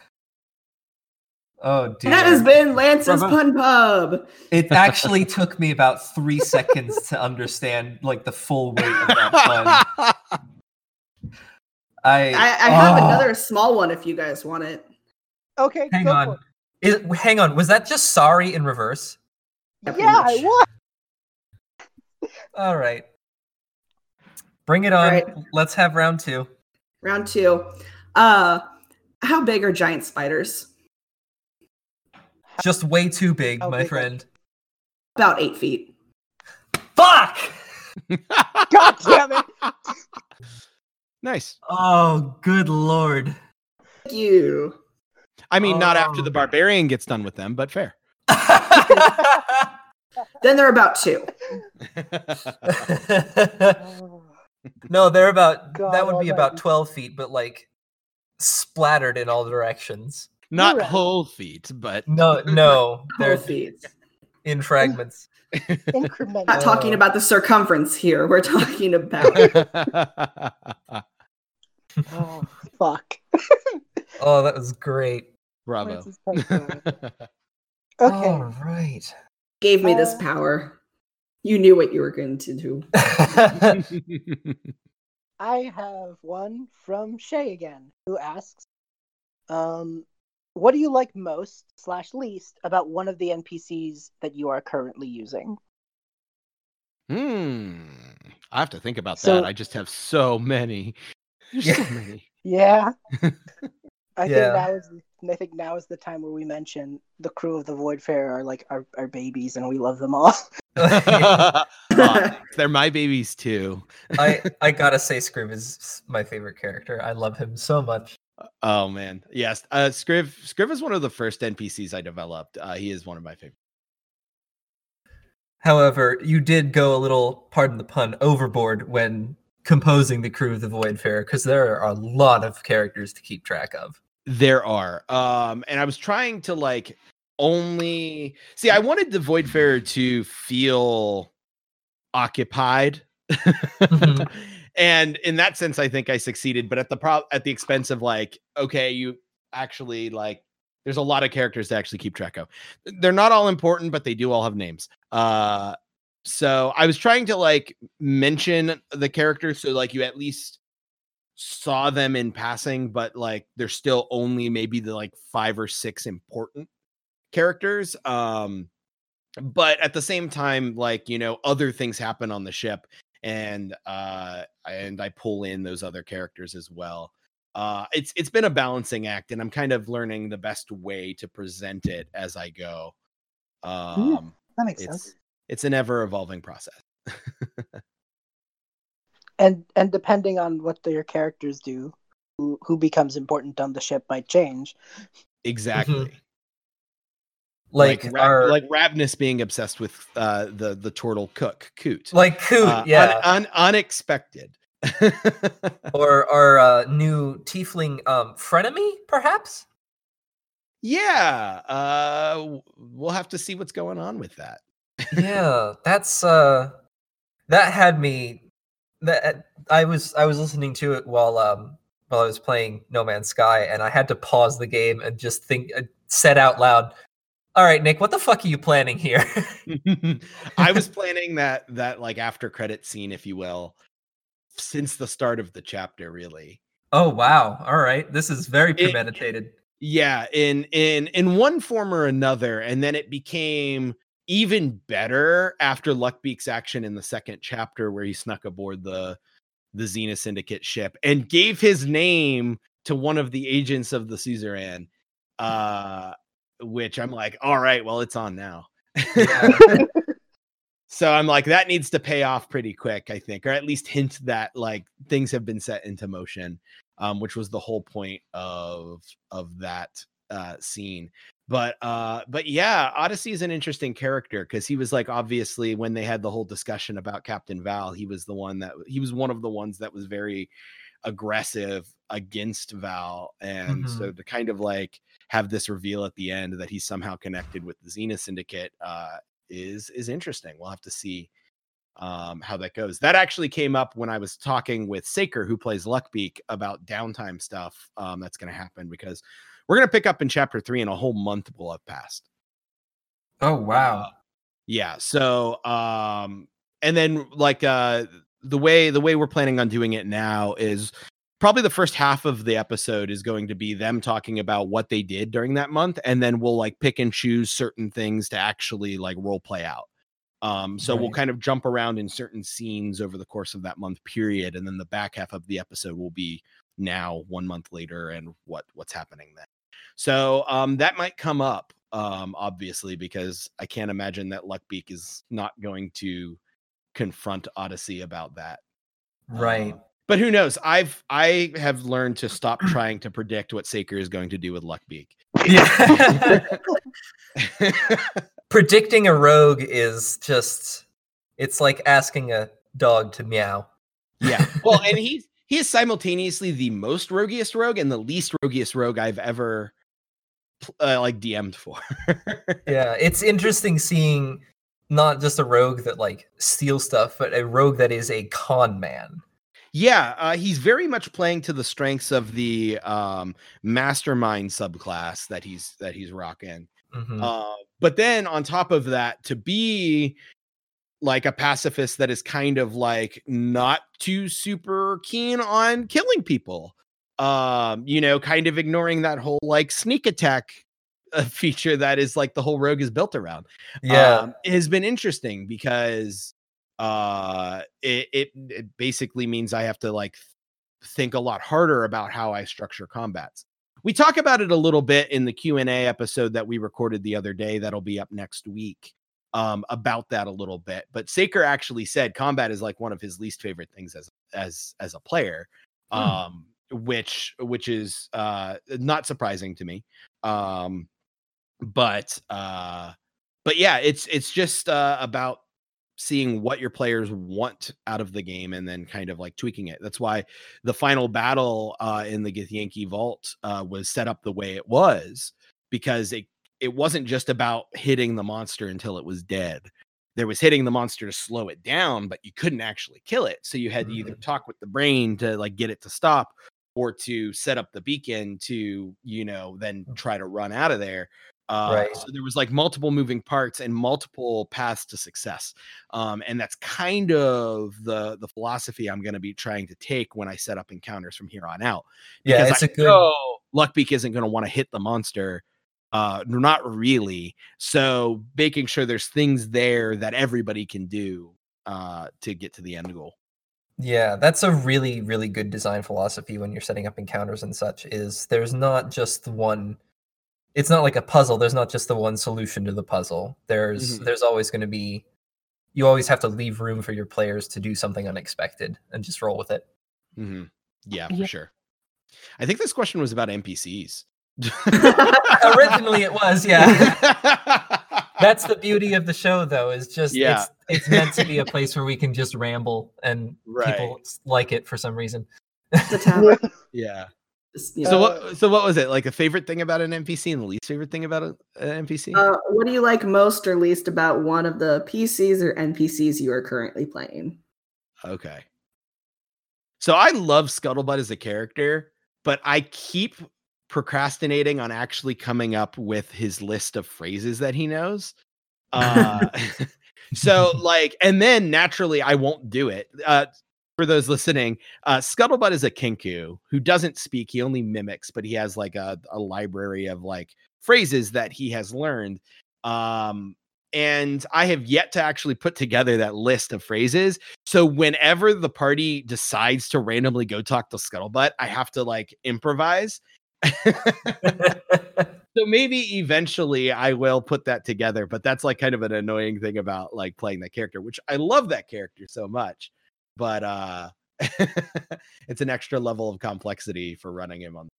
Oh dear. That has been Lance's Bravo. Pun Pub. It actually took me about three seconds to understand like the full weight of that pun. I I, I have Oh. another small one if you guys want it. Okay, Hang go on. for Is, hang on. Was that just sorry in reverse? it. Yeah, much. I was. All right. Bring it on. All right. Let's have round two. Round two. Uh how big are giant spiders? Just way too big, How my big are- friend. About eight feet. Fuck! God damn it. nice. Oh, good lord. Thank you. I mean, not after Oh. the barbarian gets done with them, but fair. Then they're about two. Oh, no, they're about God that would be about 12 feet, but like splattered in all directions. Not right. whole feet, but No, no, Whole they're feet. in fragments. Incremental. Not talking about the circumference here. We're talking about Oh, fuck. Oh, that was great. Bravo. Lance's Pun Pub. Okay. All right. gave me this Uh, power. You knew what you were going to do. I have one from Shay again, who asks, um, what do you like most slash least about one of the NPCs that you are currently using? hmm. I have to think about So- that. I just have so many. There's Yeah. so many. Yeah. I Yeah. think now is I think now is the time where we mention the crew of the Voidfarer are like our, our babies and we love them all. Aw, they're my babies too. I I gotta say, Scrim is my favorite character. I love him so much. Oh man, yes. Uh, Scriv Scriv is one of the first NPCs I developed. Uh, he is one of my favorites. However, you did go a little, pardon the pun, overboard when composing the crew of the Voidfarer, because there are a lot of characters to keep track of. There are, um, and I was trying to like only see. I wanted the Voidfarer to feel occupied, Mhm. and in that sense, I think I succeeded. But at the pro at the expense of like, okay, you actually like. There's a lot of characters to actually keep track of. They're not all important, but they do all have names. Uh, so I was trying to like mention the characters so like you at least saw them in passing, but like they're still only maybe the like five or six important characters. Um, but at the same time, like you know, other things happen on the ship, and uh, and I pull in those other characters as well. Uh, it's it's been a balancing act, and I'm kind of learning the best way to present it as I go. Um, That makes it's sense. it's an ever evolving process. And and depending on what your characters do, who, who becomes important on the ship might change. exactly. Like, Ra- our like Ravnus being obsessed with uh, the the turtle cook Coot. like Coot, Uh, yeah, un- unexpected. or our uh, new tiefling um, frenemy, perhaps. yeah, uh, we'll have to see what's going on with that. yeah, that's uh, that had me. That I was I was listening to it while um while I was playing No Man's Sky, and I had to pause the game and just think, uh, said out loud, "All right, Nick, what the fuck are you planning here?" I was planning that that like after credit scene, if you will, since the start of the chapter, really. oh wow, all right, this is very It- premeditated. yeah in in in one form or another and then it became even better after luckbeak's action in the second chapter where he snuck aboard the the xena syndicate ship and gave his name to one of the agents of the suzerain uh which i'm like all right well it's on now so i'm like that needs to pay off pretty quick i think or at least hint that like things have been set into motion um which was the whole point of of that uh, scene. But uh, but yeah, Odyssey is an interesting character because he was like obviously when they had the whole discussion about Captain Val, he was the one that he was one of the ones that was very aggressive against Val, and Mhm. so the kind of like have this reveal at the end that he's somehow connected with the Xena Syndicate uh, is is interesting. We'll have to see um, how that goes. That actually came up when I was talking with Saker, who plays Luckbeak, about downtime stuff um, that's going to happen because we're going to pick up in chapter three, and a whole month will have passed. oh wow. Yeah. So, um, and then like uh, the way the way we're planning on doing it now is probably the first half of the episode is going to be them talking about what they did during that month, and then we'll like pick and choose certain things to actually like role play out. Um, so we'll kind of jump around in certain scenes over the course of that month period, and then the back half of the episode will be now one month later and what what's happening then. So um, that might come up, um, obviously, because I can't imagine that Luckbeak is not going to confront Odyssey about that. Right. Uh, but who knows? I've I have learned to stop trying to predict what Saker is going to do with Luckbeak. Yeah. Predicting a rogue is just it's like asking a dog to meow. yeah. Well, and he's he is simultaneously the most roguiest rogue and the least roguiest rogue I've ever uh, like DM'd for. Yeah, it's interesting seeing not just a rogue that like steals stuff, but a rogue that is a con man. Yeah, uh, he's very much playing to the strengths of the um, mastermind subclass that he's that he's rocking. Mhm. Uh, but then on top of that, to be like a pacifist that is kind of like not too super keen on killing people, um, you know, kind of ignoring that whole like sneak attack uh, feature that is like the whole rogue is built around yeah. um, it has been interesting because uh it, it it basically means i have to like think a lot harder about how i structure combats we talk about it a little bit in the q&a episode that we recorded the other day that'll be up next week um about that a little bit but saker actually said combat is like one of his least favorite things as as as a player Hmm. um which which is uh not surprising to me um but uh but yeah it's it's just uh about seeing what your players want out of the game and then kind of like tweaking it. That's why the final battle uh in the Githyanki vault uh was set up the way it was because it it wasn't just about hitting the monster until it was dead. There was hitting the monster to slow it down but you couldn't actually kill it. So you had to either Mhm. talk with the brain to like get it to stop or to set up the beacon to you know then try to run out of there uh, Right. so there was like multiple moving parts and multiple paths to success um, and that's kind of the the philosophy i'm going to be trying to take when i set up encounters from here on out Yeah, because it's I a good luckbeak isn't going to want to hit the monster uh not really so making sure there's things there that everybody can do uh to get to the end goal Yeah, that's a really, really good design philosophy when you're setting up encounters and such. Is there's not just one. It's not like a puzzle. There's not just the one solution to the puzzle. There's Mhm. there's always going to be. You always have to leave room for your players to do something unexpected and just roll with it. hmm yeah for Yeah. sure i think this question was about npcs Originally, it was yeah. That's the beauty of the show, though. Is just Yeah. it's it's meant to be a place where we can just ramble and people like it for some reason. the tavern. yeah is, you know, so what so what was it like a favorite thing about an npc and the least favorite thing about a- an npc uh, what do you like most or least about one of the PCs or NPCs you are currently playing? Okay. So I love Scuttlebutt as a character, but I keep procrastinating on actually coming up with his list of phrases that he knows. Uh, so like, and then naturally I won't do it. Uh, for those listening, uh, Scuttlebutt is a kenku who doesn't speak; he only mimics, but he has like a, a library of like phrases that he has learned. Um, and I have yet to actually put together that list of phrases. So whenever the party decides to randomly go talk to Scuttlebutt, I have to like improvise. so maybe eventually I will put that together, but that's like kind of an annoying thing about like playing that character, which I love that character so much. But uh it's an extra level of complexity for running him on.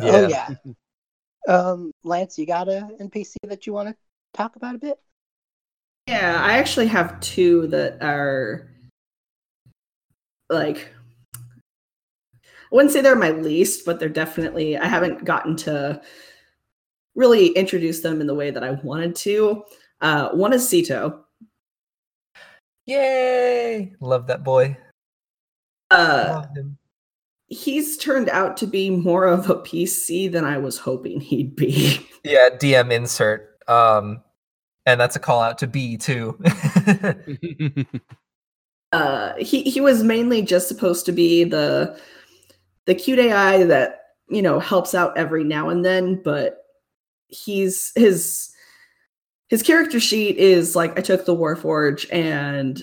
Oh yeah. Um, Lance, you got a NPC that you want to talk about a bit? Yeah, I actually have two that are like I wouldn't say they're my least, but they're definitely I haven't gotten to really introduce them in the way that I wanted to. Uh, one is Sito. Yay! Love that boy. Uh, Love him. he's turned out to be more of a PC than I was hoping he'd be. Yeah, DM insert. Um, and that's a call out to B too. uh he he was mainly just supposed to be the the cute AI that you know helps out every now and then, but he's his his character sheet is like I took the Warforge and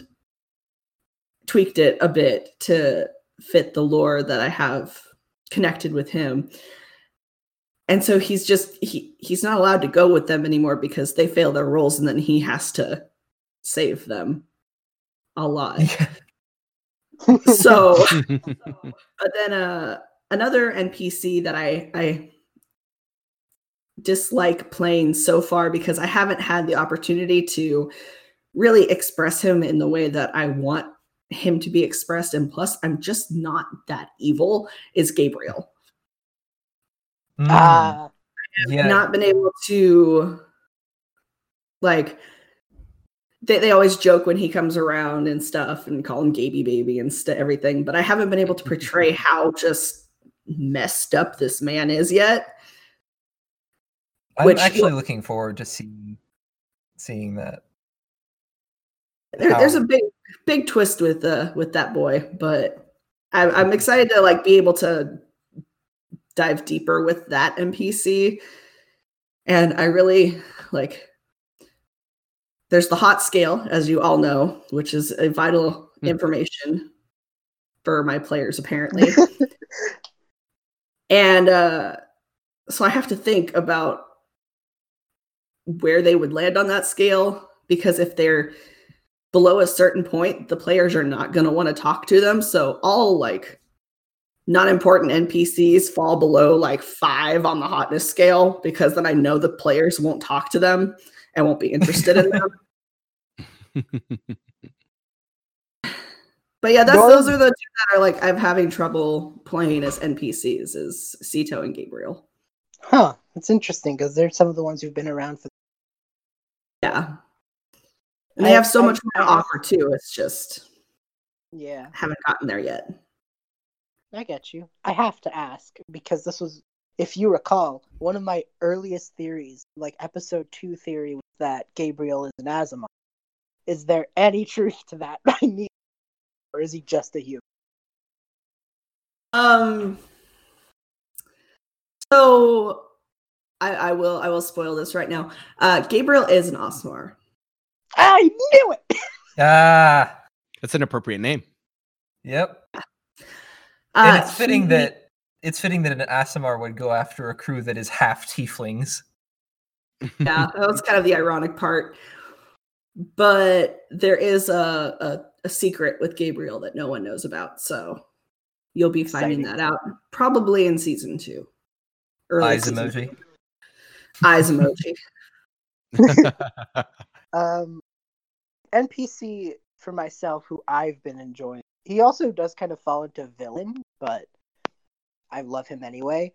tweaked it a bit to fit the lore that I have connected with him. And so he's just he he's not allowed to go with them anymore because they fail their roles and then he has to save them a lot. So but then uh another npc that i i dislike playing so far because i haven't had the opportunity to really express him in the way that i want him to be expressed. And plus i'm just not that evil is gabriel. Mm, Ah, yeah. not been able to like they, they always joke when he comes around and stuff and call him Gaby baby and st- everything but i haven't been able to portray how just messed up this man is yet I'm which- actually looking forward to seeing seeing that. there, there's a big big twist with uh with that boy but I'm, I'm excited to like be able to dive deeper with that npc and i really like there's the hot scale as you all know which is a vital Hmm. information for my players apparently and uh so i have to think about where they would land on that scale because if they're below a certain point the players are not going to want to talk to them so all like not important npcs fall below like five on the hotness scale because then i know the players won't talk to them and won't be interested in them but yeah that's Norm- those are the two that are like i'm having trouble playing as npcs is Sito and gabriel huh. It's interesting because they're some of the ones who've been around for. Yeah and they I- have so I- much more to offer too it's just Yeah, haven't gotten there yet I get you. I have to ask because this was, if you recall, one of my earliest theories, like episode two theory, was that Gabriel is an Aasimar. Is there any truth to that by me, or is he just a human? Um. So, I, I will I will spoil this right now. Uh, Gabriel is an Aasimar. I knew it. Ah, That's an appropriate name. yep. Uh, and it's fitting he- that it's fitting that an Aasimar would go after a crew that is half tieflings. yeah, that was kind of the ironic part. But there is a, a a secret with Gabriel that no one knows about, so you'll be finding Exciting. that out probably in season two. Early Eyes season emoji. two. Eyes emoji. Um, NPC for myself, who I've been enjoying. He also does kind of fall into villain, but I love him anyway.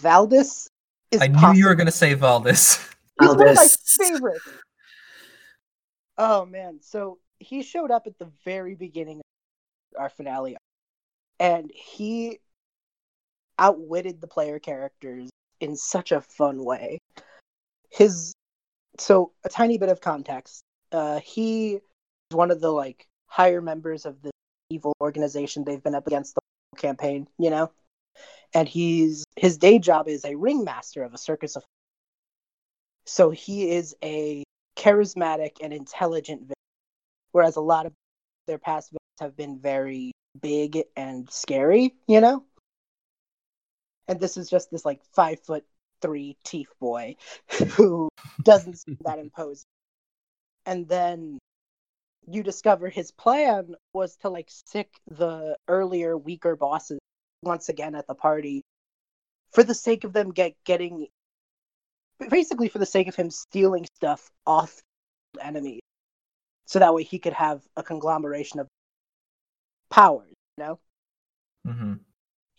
Valdis is. I knew you were going to say Valdis. He's one of my Valdis. Oh man, so he showed up at the very beginning of our finale, and he outwitted the player characters in such a fun way. His so a tiny bit of context. Uh, he is one of the like higher members of the evil organization they've been up against the campaign, you know. And he's his day job is a ringmaster of a circus of so he is a charismatic and intelligent villain, whereas a lot of their past villains have been very big and scary, you know? And this is just this like five foot three teeth boy who doesn't seem that imposing. And then you discover his plan was to like sick the earlier weaker bosses once again at the party for the sake of them get getting basically for the sake of him stealing stuff off enemies, so that way he could have a conglomeration of powers. You know, hmm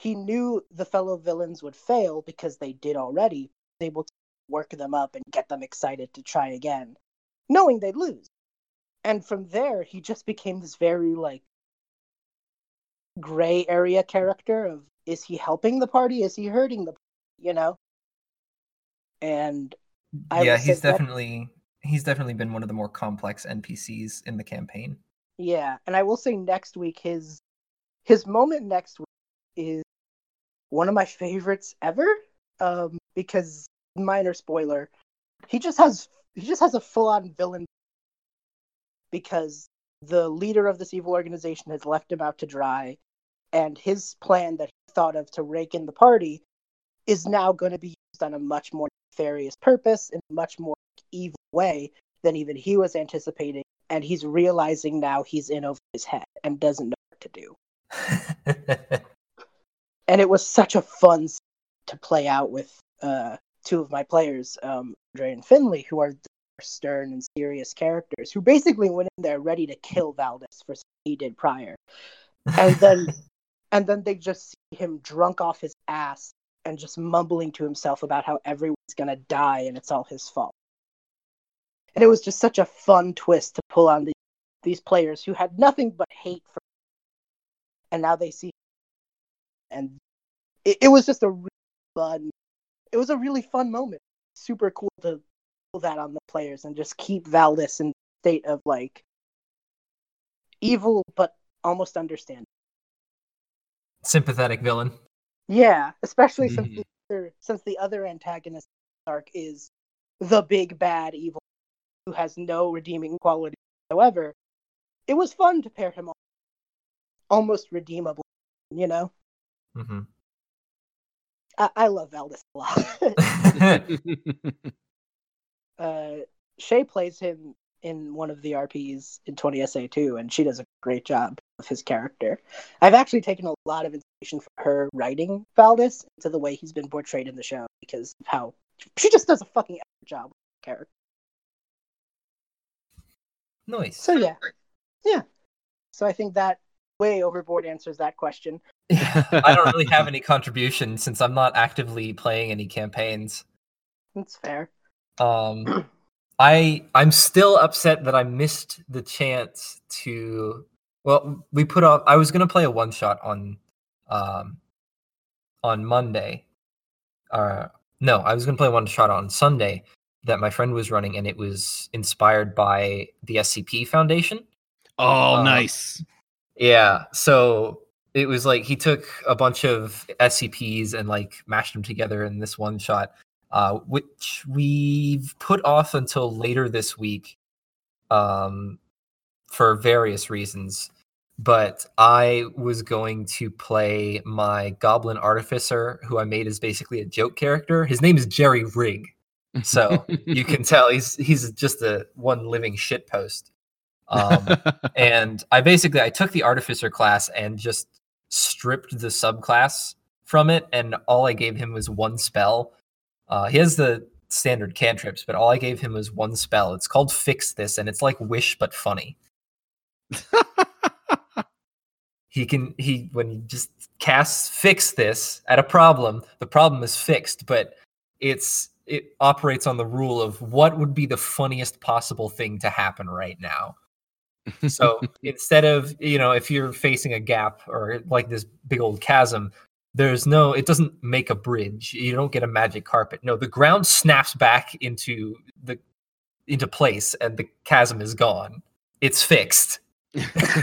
he knew the fellow villains would fail because they did already. Was able to work them up and get them excited to try again, knowing they'd lose. And from there, he just became this very like gray area character of is he helping the party? Is he hurting the you know? And I yeah, he's that- definitely he's definitely been one of the more complex NPCs in the campaign. Yeah, and I will say next week his his moment next week is one of my favorites ever. Um, because minor spoiler, he just has he just has a full on villain because the leader of this evil organization has left him out to dry, and his plan that he thought of to rake in the party is now going to be used on a much more nefarious purpose in a much more evil way than even he was anticipating and he's realizing now he's in over his head and doesn't know what to do. And it was such a fun to play out with uh, two of my players, um, Andre and Finley, who are stern and serious characters who basically went in there ready to kill Valdis for something he did prior, and then and then they just see him drunk off his ass and just mumbling to himself about how everyone's gonna die and it's all his fault. And it was just such a fun twist to pull on the, these players who had nothing but hate for, and now they see, and it, it was just a really fun. It was a really fun moment. Super cool to pull that on the players and just keep Valdis in a state of like evil but almost understanding. Sympathetic villain. Yeah, especially since Mhm. the other, since the other antagonist arc is the big bad evil who has no redeeming quality whatsoever. It was fun to pair him off, almost redeemable. You know, hmm I, I love Valdis a lot. uh, Shay plays him in one of the RPs in 20SA too, and she does a great job of his character. I've actually taken a lot of inspiration from her writing Valdis to the way he's been portrayed in the show because of how she just does a fucking job with the character. nice. So yeah, yeah. So I think that way overboard answers that question. I don't really have any contribution since I'm not actively playing any campaigns. That's fair. Um, I I'm still upset that I missed the chance to. Well, we put off. I was gonna play a one shot on, um, on Monday. Uh, no, I was gonna play one shot on Sunday that my friend was running, and it was inspired by the SCP Foundation. oh, Um, nice. Yeah. So it was like he took a bunch of SCPs and like mashed them together in this one shot, uh, which we've put off until later this week um, for various reasons. But I was going to play my Goblin Artificer, who I made as basically a joke character. His name is Jerry Rig. So you can tell he's he's just a one living shit post. Um, and I basically I took the artificer class and just stripped the subclass from it, and all I gave him was one spell. Uh, he has the standard cantrips, but all I gave him was one spell. It's called Fix This, and it's like Wish but funny. He can he when he just casts Fix This at a problem, the problem is fixed, but it's it operates on the rule of what would be the funniest possible thing to happen right now so instead of you know if you're facing a gap or like this big old chasm there's no it doesn't make a bridge you don't get a magic carpet no the ground snaps back into the into place and the chasm is gone it's fixed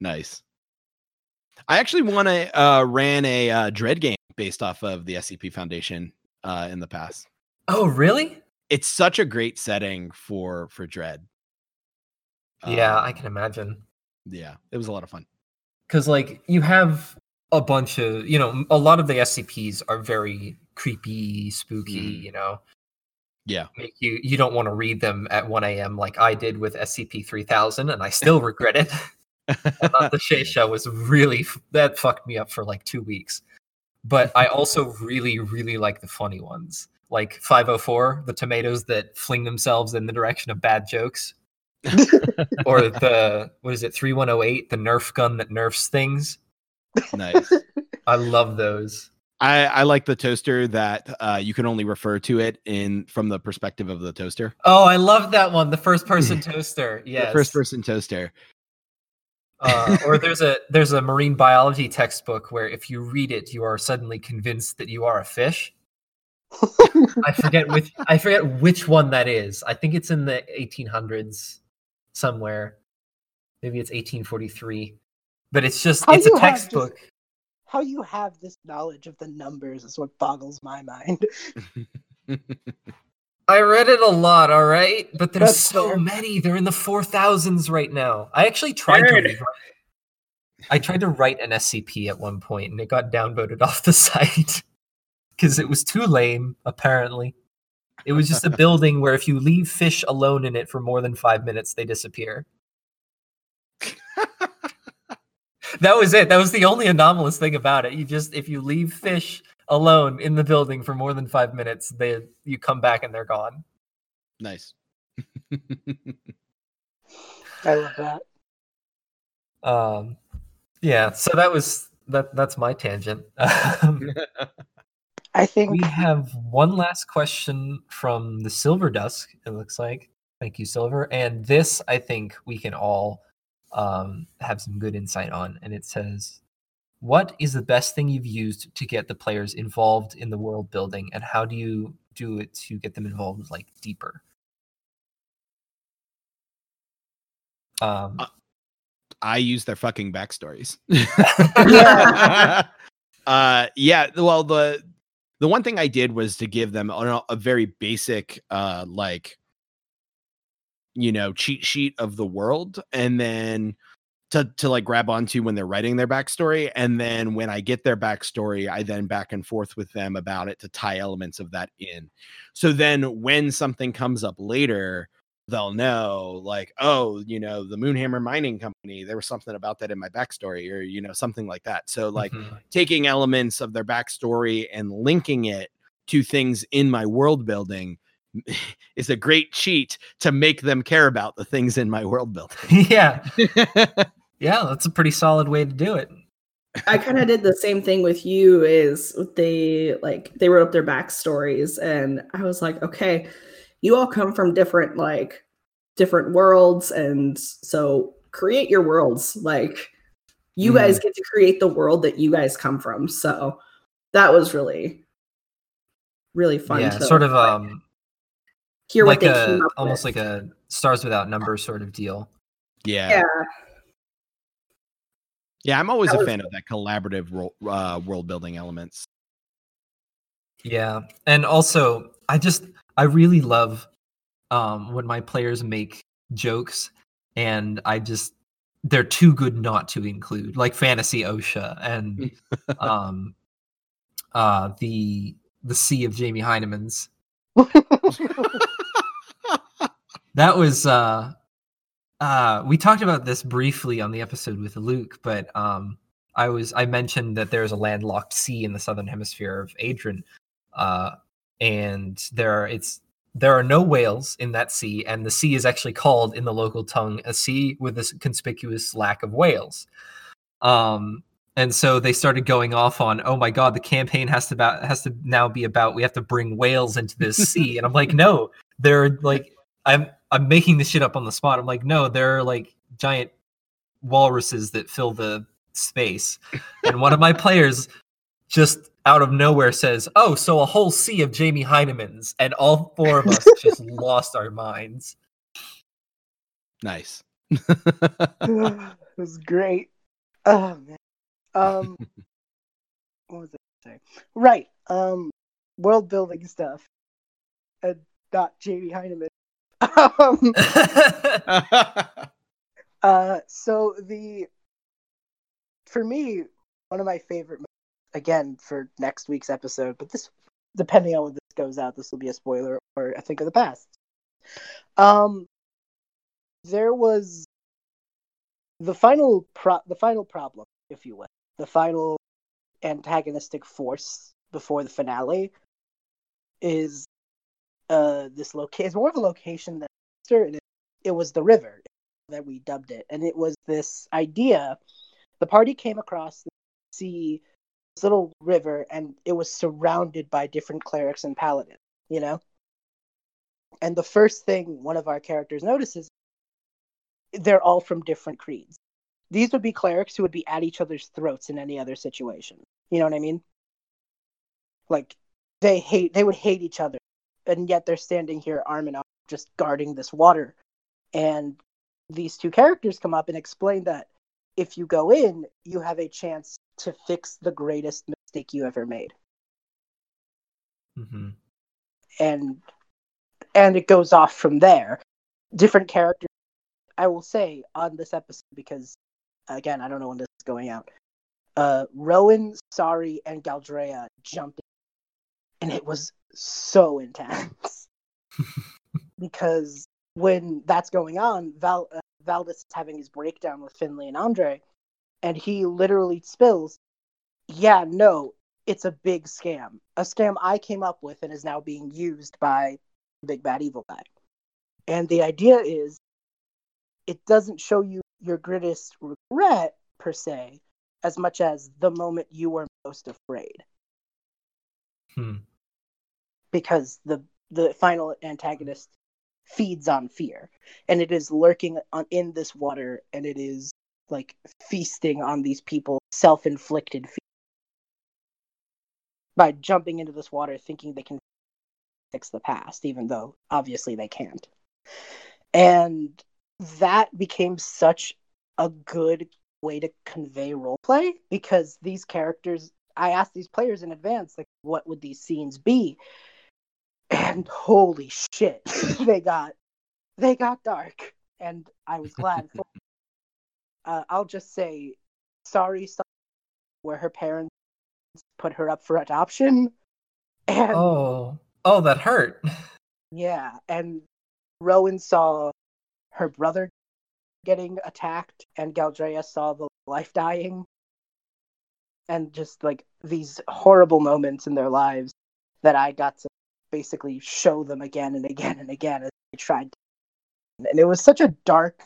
nice. I actually want to uh, ran a uh, Dread game based off of the SCP Foundation uh, in the past. oh really It's such a great setting for for Dread. Yeah i Um, can imagine Yeah, it was a lot of fun. because like you have a bunch of you know a lot of the scps are very creepy spooky Mhm. you know Yeah. make you you don't want to read them at 1 a.m like i did with scp 3000 and i still regret it I thought the Shay was really that fucked me up for like two weeks. But I also really, really like the funny ones. like 504, the tomatoes that fling themselves in the direction of bad jokes, or the what is it 3108, the Nerf gun that nerfs things. nice. I love those. I, I like the toaster that uh, you can only refer to it in from the perspective of the toaster. Oh, I love that one. The first person toaster. The Yes. first person toaster. uh, or there's a there's a marine biology textbook where if you read it, you are suddenly convinced that you are a fish. I forget which I forget which one that is. I think it's in the 1800s somewhere. Maybe it's 1843. But it's just How it's a have just- textbook. How you have this knowledge of the numbers is what boggles my mind. I read it a lot, all right? But there's That's so fair. many. They're in the 4000s right now. I actually tried to Nerd. write- I tried to write an SCP at one point and it got downvoted off the site because it was too lame, apparently. It was just a building where if you leave fish alone in it for more than five minutes, they disappear. that was it. That was the only anomalous thing about it. You just if you leave fish alone in the building for more than five minutes, they you come back and they're gone. nice. I love that. Um, yeah. So that was that. That's my tangent. I think we have one last question from the Silver Dusk. It looks like. Thank you, Silver. And this, I think, we can all um, have some good insight on. And it says, "What is the best thing you've used to get the players involved in the world building, and how do you do it to get them involved like deeper?" Um, Uh, I use their fucking backstories. Yeah. uh yeah, well the the one thing I did was to give them a, a very basic uh like you know cheat sheet of the world and then to to like grab onto when they're writing their backstory and then when I get their backstory I then back and forth with them about it to tie elements of that in. So then when something comes up later they'll know like oh you know the moonhammer mining company there was something about that in my backstory or you know something like that so like mhm. taking elements of their backstory and linking it to things in my world building is a great cheat to make them care about the things in my world building yeah, yeah, that's a pretty solid way to do it. I kind of did the same thing with you. Is they like they wrote up their backstories, and I was like, okay, you all come from different like different worlds, and so create your worlds. Like you Mhm. guys get to create the world that you guys come from. So that was really, really fun. yeah, to, sort of like, um hear like what they a came up almost with. like a stars without numbers sort of deal. yeah yeah. yeah i'm always That a was fan of that collaborative ro- uh, world building elements Yeah. And also I just I really love um when my players make jokes and I just they're too good not to include like fantasy OSHA and um uh the the sea of Jamie Hyneman's. That was uh uh we talked about this briefly on the episode with Luke, but um I was I mentioned that there's a landlocked sea in the southern hemisphere of Adrian. Uh and there are it's there are no whales in that sea, and the sea is actually called in the local tongue a sea with a s- conspicuous lack of whales. Um and so they started going off on, oh my god, the campaign has to about has to now be about we have to bring whales into this sea. And I'm like, no, they're like I'm I'm making this shit up on the spot. I'm like, no, they're like giant walruses that fill the space. And one of my players just out of nowhere says, "Oh, so a whole sea of Jamie Hyneman's," and all four of us just lost our minds. nice it was great. Oh man. Um what was I saying? Right. Um world building stuff. And not Jamie Hyneman. Um uh so the for me, one of my favorite again for next week's episode, but this depending on when this goes out, this will be a spoiler or I think of the past. Um there was the final pro- the final problem, if you will, the final antagonistic force before the finale is uh this location. More of a location than and it, it was the river that we dubbed it, and it was this idea. The party came across the sea, little river, and it was surrounded by different clerics and paladins. You know, and the first thing one of our characters notices, they're all from different creeds. These would be clerics who would be at each other's throats in any other situation. You know what I mean? Like they hate they would hate each other, and yet they're standing here arm in arm, just guarding this water. And these two characters come up and explain that if you go in, you have a chance to fix the greatest mistake you ever made. Mm-hmm. And and it goes off from there. Different characters. I will say on this episode because again, I don't know when this is going out. Uh, Rowan, Sari, and Galdrea jumped in, and it was so intense because when that's going on, Val uh, Valdis is having his breakdown with Finley and Andre, and he literally spills, "Yeah, no, it's a big scam, a scam I came up with and is now being used by big bad evil guy." And the idea is, it doesn't show you your greatest regret per se, as much as the moment you were most afraid. Hmm. Because the the final antagonist feeds on fear, and it is lurking on in this water, and it is like feasting on these people self inflicted fear by jumping into this water, thinking they can fix the past, even though obviously they can't. And that became such a good way to convey role play because these characters I asked these players in advance like what would these scenes be and holy shit they got they got dark. And I was glad for uh, I'll just say sorry where her parents put her up for adoption. And oh oh that hurt. Yeah and Rowan saw her brother getting attacked and Galdrea saw the life dying. And just like these horrible moments in their lives that I got to basically show them again and again and again as they tried to. and it was such a dark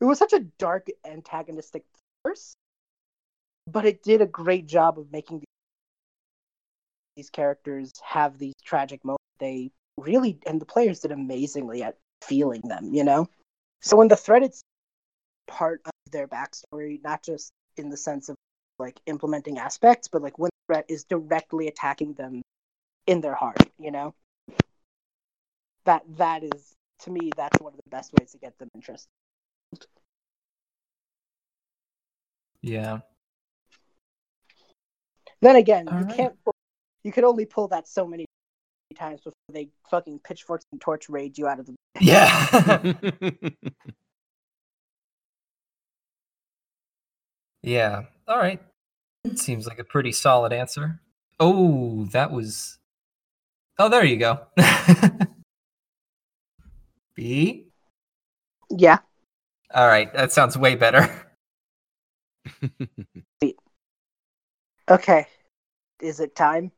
it was such a dark antagonistic force but it did a great job of making these characters have these tragic moments they really and the players did amazingly at feeling them you know so when the threaded part of their backstory, not just in the sense of like implementing aspects, but like when the threat is directly attacking them in their heart, you know? That that is to me that's one of the best ways to get them interested. Yeah. Then again, All you right. can't pull, you could only pull that so many times before they fucking pitchforks and torch raid you out of the Yeah. yeah. All right. Seems like a pretty solid answer. Oh, that was. Oh, there you go. B. Yeah. All right. That sounds way better. Okay. Is it time?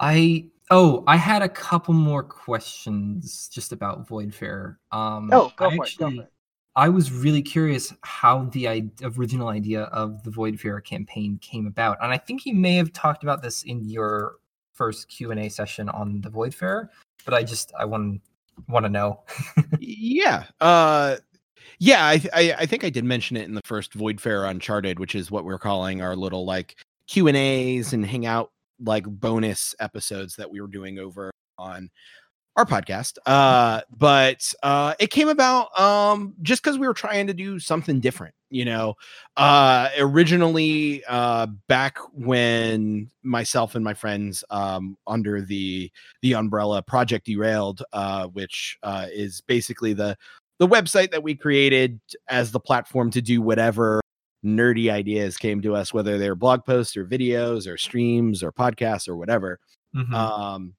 I oh, I had a couple more questions just about Voidfarer. Um, Oh, go I for it. Go for it. I was really curious how the I- original idea of the Voidfarer campaign came about, and I think you may have talked about this in your first Q and A session on the Voidfarer, but I just I want want to know. yeah. Uh yeah, I, I I think I did mention it in the first Voidfarer Uncharted, which is what we're calling our little like Q and A's and hangout like bonus episodes that we were doing over on our podcast. Uh but uh it came about um just because we were trying to do something different, you know. Uh originally uh back when myself and my friends um under the the umbrella Project Derailed, uh, which uh, is basically the the website that we created as the platform to do whatever nerdy ideas came to us, whether they're blog posts or videos or streams or podcasts or whatever. Mhm. Um,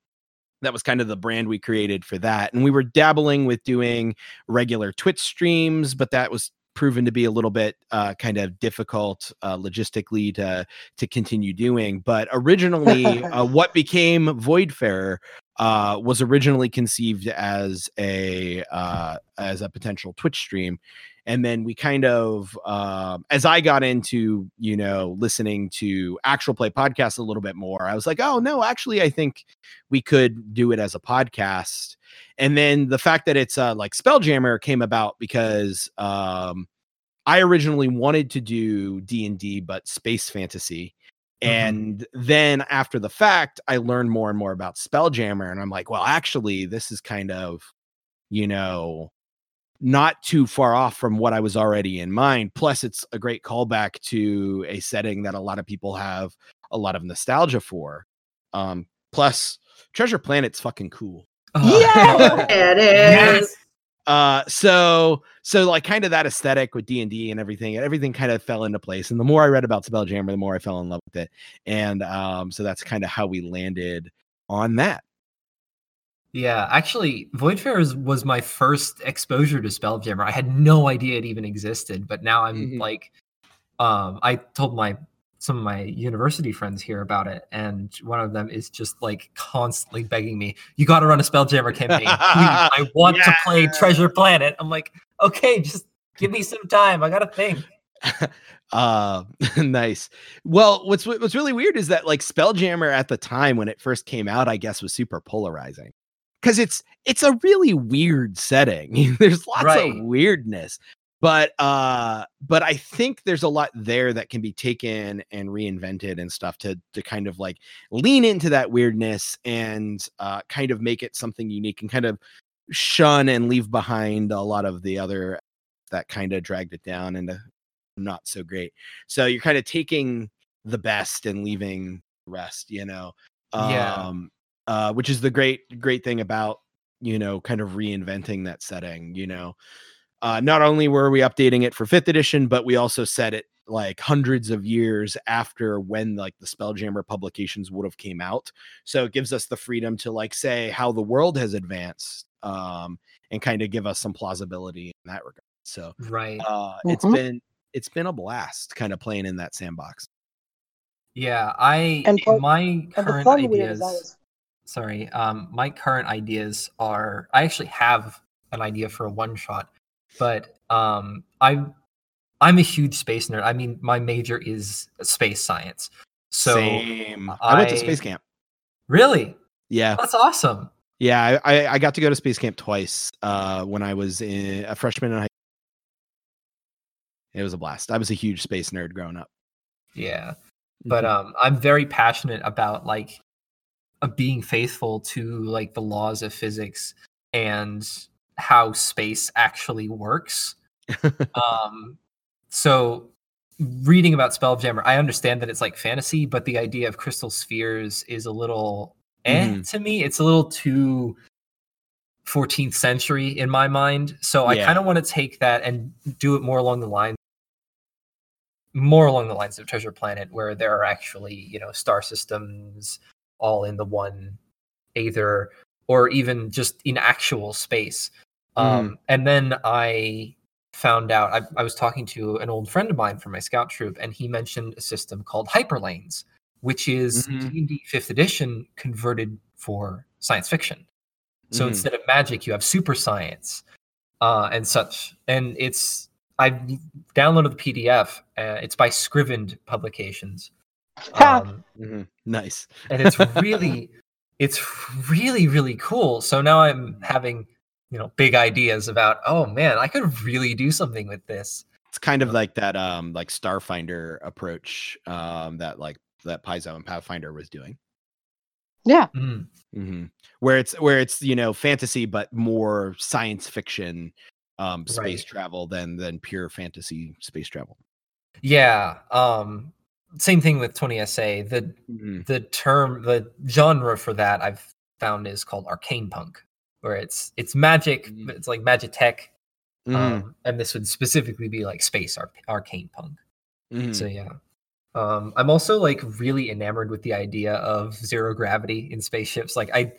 that was kind of the brand we created for that, and we were dabbling with doing regular Twitch streams, but that was proven to be a little bit uh, kind of difficult uh, logistically to to continue doing. But originally, uh, what became Voidfarer uh, was originally conceived as a uh, as a potential Twitch stream, and then we kind of um, as I got into you know listening to actual play podcasts a little bit more, I was like, oh no, actually, I think we could do it as a podcast. And then the fact that it's uh, like Spelljammer came about because um, I originally wanted to do D and D, but space fantasy. And then after the fact, I learned more and more about Spelljammer, and I'm like, well, actually, this is kind of, you know, not too far off from what I was already in mind. Plus, it's a great callback to a setting that a lot of people have a lot of nostalgia for. Um, plus, Treasure Planet's fucking cool. Yeah! It Yes. is. Uh, so so like kind of that aesthetic with D and D and everything, everything kind of fell into place. And the more I read about Spelljammer, the more I fell in love with it. And um, so that's kind of how we landed on that. Yeah, actually, Voidfarer was my first exposure to Spelljammer. I had no idea it even existed, but now I'm Mhm. like, um, I told my some of my university friends here about it, and one of them is just like constantly begging me, "You got to run a Spelljammer campaign. I want to play Treasure Planet." I'm like, "Okay, just give me some time. I got to think." uh nice well what's what's really weird is that like spelljammer at the time when it first came out i guess was super polarizing because it's it's a really weird setting there's lots Right. of weirdness but uh but i think there's a lot there that can be taken and reinvented and stuff to to kind of like lean into that weirdness and uh kind of make it something unique and kind of shun and leave behind a lot of the other that kind of dragged it down into not so great. So you're kind of taking the best and leaving the rest, you know. Yeah. Uh which is the great great thing about, you know, kind of reinventing that setting, you know. Uh not only were we updating it for 5th edition, but we also set it like hundreds of years after when like the Spelljammer publications would have came out. So it gives us the freedom to like say how the world has advanced um and kind of give us some plausibility in that regard. So Right. uh it's Mhm. been it's been a blast kind of playing in that sandbox Yeah, I And part- my And the current fun weird ideas. Sorry um my current ideas are i actually have an idea for a one shot but um i'm i'm a huge space nerd. I mean my major is space science. So same. I, went to space camp. Really? Yeah. That's awesome. Yeah I, I i got to go to space camp twice uh when i was in, a freshman in high school. it was a blast. I was a huge space nerd growing up. Yeah. But Mhm. um i'm very passionate about like uh, being faithful to like the laws of physics and how space actually works. Um so reading about spelljammer i understand that it's like fantasy but the idea of crystal spheres is a little eh to me. It's a little too 14th century in my mind. So i kind of want to take that and do it more along the lines more along the lines of treasure planet where there are actually you know star systems all in the one either or even just in actual space um and then i found out I, I was talking to an old friend of mine from my scout troop and he mentioned a system called hyperlanes which is Mhm. d&d 5th edition converted for science fiction so Mhm. instead of magic you have super science uh, and such and it's i downloaded the pdf uh, it's by scrivened publications! Um, Mhm. nice. And it's really it's really really cool. So now i'm having you know big ideas about oh man i could really do something with this. It's kind of like that um like starfinder approach um that like that paizo and pathfinder was doing. Yeah. Mm, hmm where it's where it's you know fantasy but more science fiction um space Right. travel than than pure fantasy space travel. Yeah um same thing with 20sa the Mhm. the term the genre for that i've found is called arcane punk where it's it's magic Mm. but it's like magitech Mhm. um and this would specifically be like space arc- arcane punk Mhm. So yeah. Um, I'm also like really enamored with the idea of zero gravity in spaceships. Like I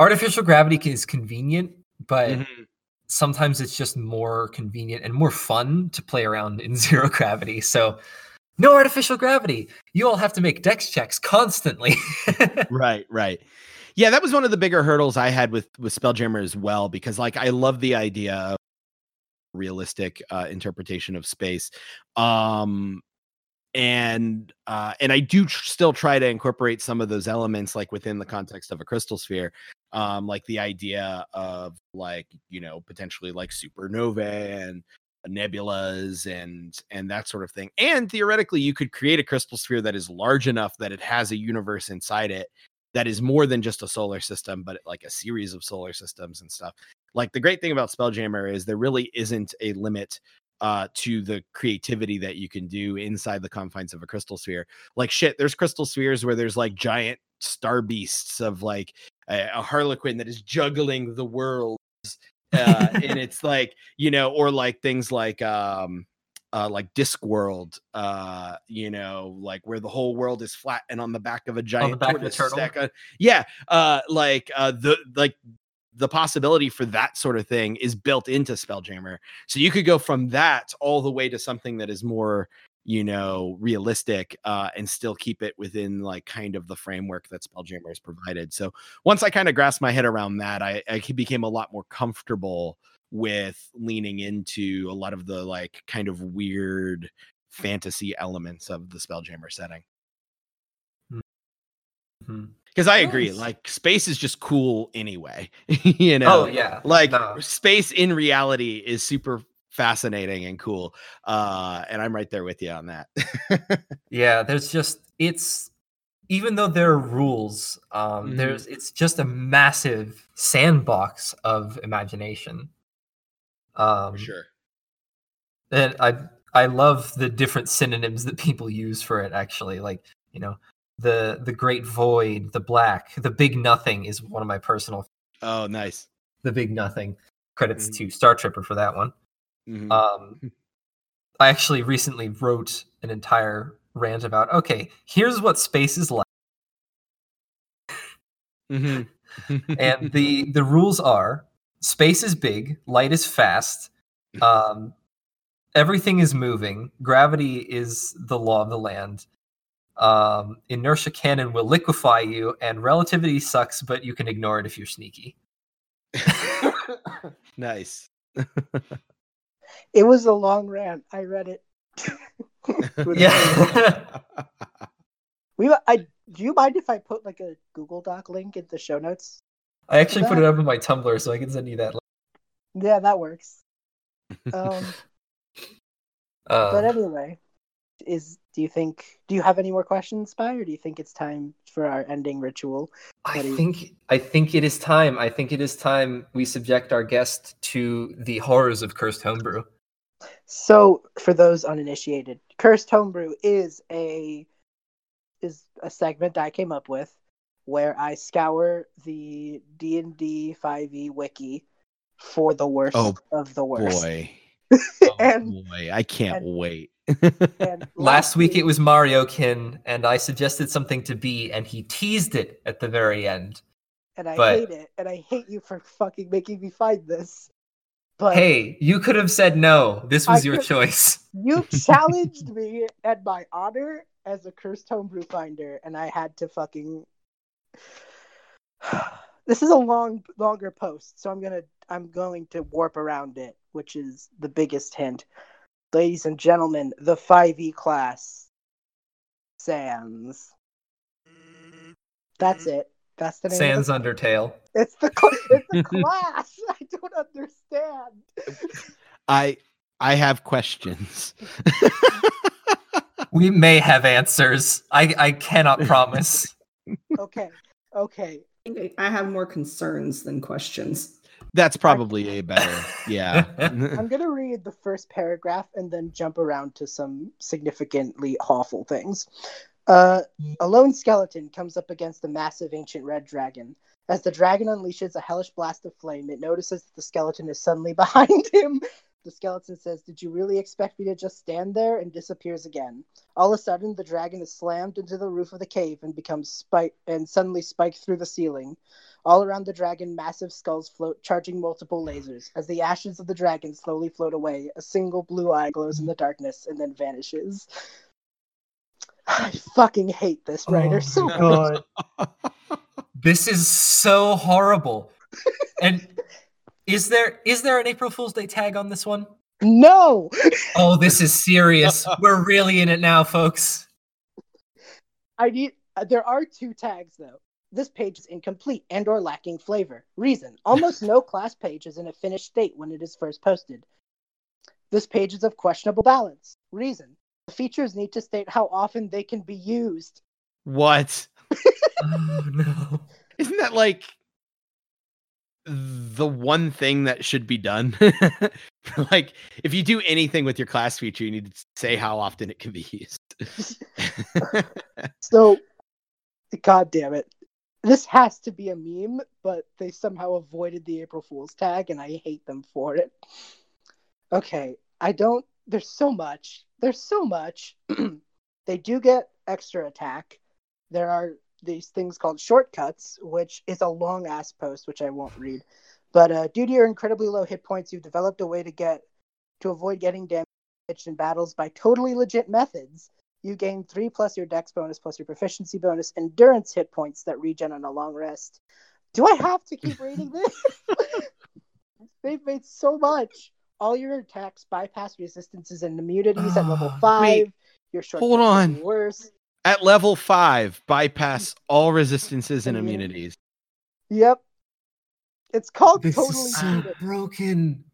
artificial gravity is convenient, but Mhm. sometimes it's just more convenient and more fun to play around in zero gravity. So no artificial gravity. You all have to make dex checks constantly. right, right. Yeah, that was one of the bigger hurdles I had with with Spelljammer as well because like I love the idea of realistic uh, interpretation of space. Um and uh and I do tr- still try to incorporate some of those elements like within the context of a crystal sphere um like the idea of like you know potentially like supernovae and nebulas and and that sort of thing and theoretically you could create a crystal sphere that is large enough that it has a universe inside it that is more than just a solar system but like a series of solar systems and stuff. Like the great thing about spelljammer is there really isn't a limit uh to the creativity that you can do inside the confines of a crystal sphere. Like shit there's crystal spheres where there's like giant star beasts of like a, a harlequin that is juggling the worlds uh, and it's like you know or like things like um uh like discworld uh you know like where the whole world is flat and on the back of a giant of a turtle? stack of- yeah uh like uh the like the possibility for that sort of thing is built into spelljammer so you could go from that all the way to something that is more you know realistic uh and still keep it within like kind of the framework that spelljammer has provided so once i kind of grasped my head around that i i became a lot more comfortable with leaning into a lot of the like kind of weird fantasy elements of the spelljammer setting because i agree Nice. like space is just cool anyway you know Oh yeah. like No. space in reality is super fascinating and cool uh and i'm right there with you on that Yeah, there's just it's even though there are rules, um, Mhm. there's it's just a massive sandbox of imagination. Um, for sure and I I love the different synonyms that people use for it. Actually, like you know, the the great void, the black, the big nothing is one of my personal. oh nice The big nothing. Credits Mhm. to Star Tripper for that one. Mhm. Um, I actually recently wrote an entire rant about. Okay, here's what space is like. Mhm. and the the rules are space is big light is fast um everything is moving gravity is the law of the land um inertia cannon will liquefy you and relativity sucks but you can ignore it if you're sneaky nice It was a long rant. I read it. Yeah We. I. Do you mind if I put like a Google Doc link in the show notes? i actually put it up on my tumblr so i can send you that Link. Yeah, that works. Um, but um, anyway, is do you think? Do you have any more questions, Spy, or do you think it's time for our ending ritual? I What you- think I think it is time. I think it is time we subject our guest to the horrors of cursed homebrew. So, for those uninitiated, Cursed Homebrew is a is a segment I came up with where I scour the D and D five E wiki for the worst Oh, of the worst. Oh boy oh, and boy i can't and- wait and Last week it was Mario Kin, and I suggested something to be, and he teased it at the very end. and I but- hate it, and I hate you for fucking making me find this. But Hey, you could have said no. This was I your could- choice. you challenged me at my honor as a cursed homebrew finder, and I had to fucking. This is a long, longer post, so I'm gonna I'm going to warp around it, which is the biggest hint. Ladies and gentlemen, the 5e class, Sans. That's it. That's the name. of Sans the- Undertale. It's the cl- it's the class. I don't understand. i i have questions We may have answers. I I cannot promise. Okay, okay. I have more concerns than questions. that's probably a better yeah I'm gonna read the first paragraph and then jump around to some significantly awful things. Uh, a lone skeleton comes up against a massive ancient red dragon. As the dragon unleashes a hellish blast of flame, it notices that the skeleton is suddenly behind him. The skeleton says, Did you really expect me to just stand there? and disappears again. All of a sudden, the dragon is slammed into the roof of the cave and becomes spike and suddenly spiked through the ceiling. All around the dragon, massive skulls float, charging multiple lasers. As the ashes of the dragon slowly float away, a single blue eye glows in the darkness and then vanishes. I fucking hate this writer Oh so my much. This is so horrible. And is there is there an April Fool's Day tag on this one? No! Oh, this is serious. We're really in it now, folks. I need. uh, There are two tags though. This page is incomplete and or lacking flavor. Reason: almost no class page is in a finished state when it is first posted. This page is of questionable balance. Reason: the features need to state how often they can be used. What? Oh no. Isn't that like the one thing that should be done? like, if you do anything with your class feature, you need to say how often it can be used. So, god damn it. This has to be a meme, but they somehow avoided the April Fool's tag, and I hate them for it. Okay, I don't. There's so much. There's so much. they do get extra attack. There are these things called shortcuts, which is a long ass post, which I won't read. But uh, due to your incredibly low hit points, you've developed a way to get to avoid getting damaged in battles by totally legit methods. You gain three plus your dex bonus plus your proficiency bonus endurance hit points that regen on a long rest. Do I have to keep reading this? They've made so much. All your attacks bypass resistances and immunities at level Ah, five. wait. your short Hold on. worse. At level five, bypass all resistances and immunities. Yep. It's called This totally is so cheated. broken.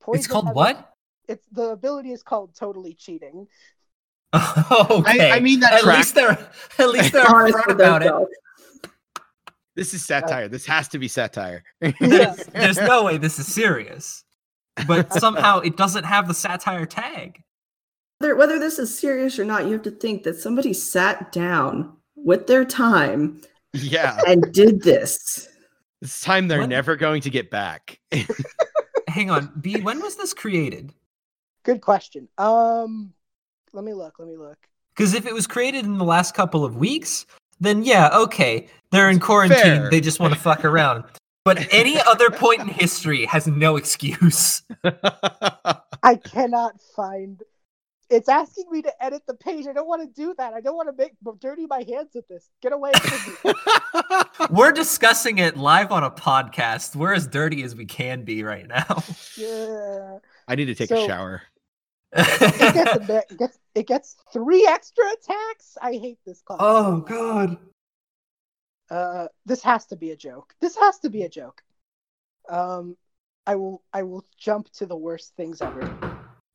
Poison It's called has a- what? It's the ability is called totally cheating. okay. I, I mean that at track. least they're at least they're Honestly, upfront they're about it. This is satire. This has to be satire. There's, there's no way this is serious. But somehow it doesn't have the satire tag. Whether, whether this is serious or not, you have to think that somebody sat down with their time yeah. and did this. This time they're What? never going to get back. Hang on, B. When was this created? Good question. Um, let me look. Let me look. Because if it was created in the last couple of weeks, then yeah, okay, they're in quarantine. Fair. They just want to fuck around. But any other point in history has no excuse. I cannot find. It's asking me to edit the page. I don't want to do that. I don't want to make dirty my hands with this. Get away from me. We're discussing it live on a podcast. We're as dirty as we can be right now. yeah. I need to take So- a shower. It gets, a it gets it gets three extra attacks. I hate this class. oh god. Uh, this has to be a joke. This has to be a joke. Um, I will I will jump to the worst things ever.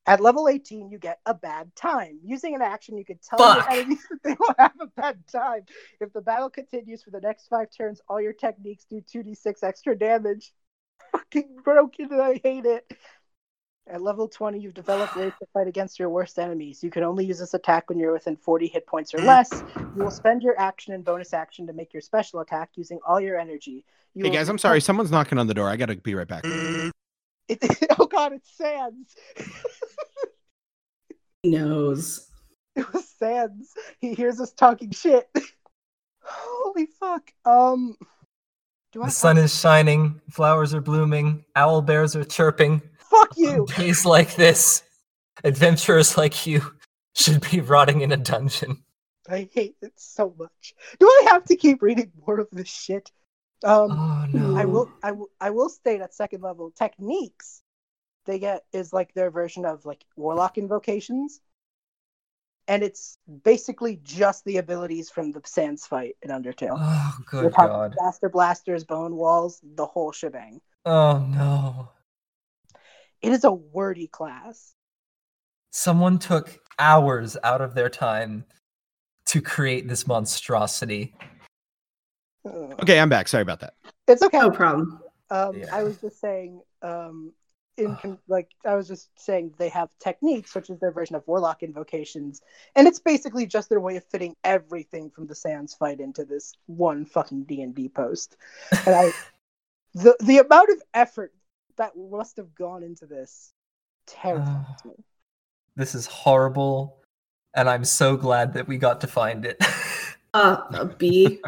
At level 18, you get a bad time. Using an action, you can tell Fuck. your enemies that they will have a bad time. If the battle continues for the next five turns, all your techniques do 2d6 extra damage. Fucking broken, and I hate it. At level 20, you've developed ways to fight against your worst enemies. You can only use this attack when you're within 40 hit points or less. You will spend your action and bonus action to make your special attack using all your energy. You Hey guys, I'm sorry. Someone's knocking on the door. I gotta be right back. It, oh god, it's Sans. He knows. it was Sans. He hears us talking shit. Holy fuck. Um, do I The sun is shining, flowers are blooming, owl bears are chirping. Fuck you? Days like this, adventurers like you should be rotting in a dungeon. I hate it so much. Do I have to keep reading more of this shit? Um, Oh no. I will. I will. I will state at second level techniques. They get is like their version of like warlock invocations, and it's basically just the abilities from the Sans fight in Undertale. Oh good god. Gaster blasters, bone walls, the whole shebang. Oh no. It is a wordy class. Someone took hours out of their time to create this monstrosity. Okay, I'm back. Sorry about that. It's okay. No problem. Um, Yeah. I was just saying, um, in like I was just saying, they have techniques, which is their version of warlock invocations, and it's basically just their way of fitting everything from the Sans fight into this one fucking D and D post. And I, the the amount of effort that must have gone into this terrifies me. This is horrible, and I'm so glad that we got to find it. Uh, a B.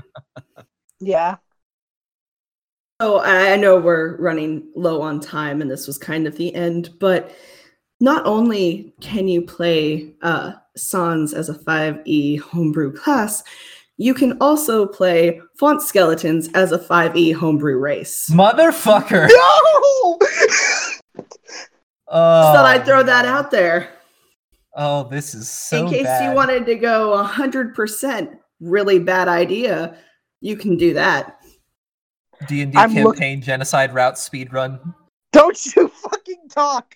Yeah, So I I know we're running low on time and this was kind of the end, but not only can you play uh, Sans as a 5e homebrew class, you can also play Font Skeletons as a 5e homebrew race. Motherfucker. No! Oh, Just thought I'd throw that out there Oh, this is so in case bad. you wanted to go 100% really bad idea. You can do that. D and D I'm look- campaign genocide route speedrun. Don't you fucking talk.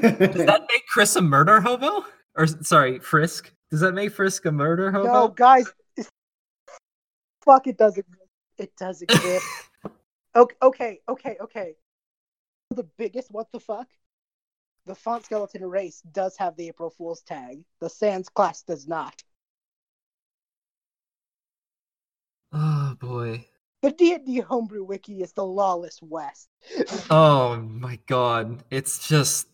Does that make Chris a murder hobo? Or sorry, Frisk? Does that make Frisk a murder hobo? No, guys. Fuck, it doesn't. It does exist. okay, okay, okay, okay. The biggest what the fuck? The font skeleton race does have the April Fool's tag. The Sans class does not. Oh boy. The D&D homebrew wiki is the lawless west. Oh my god. It's just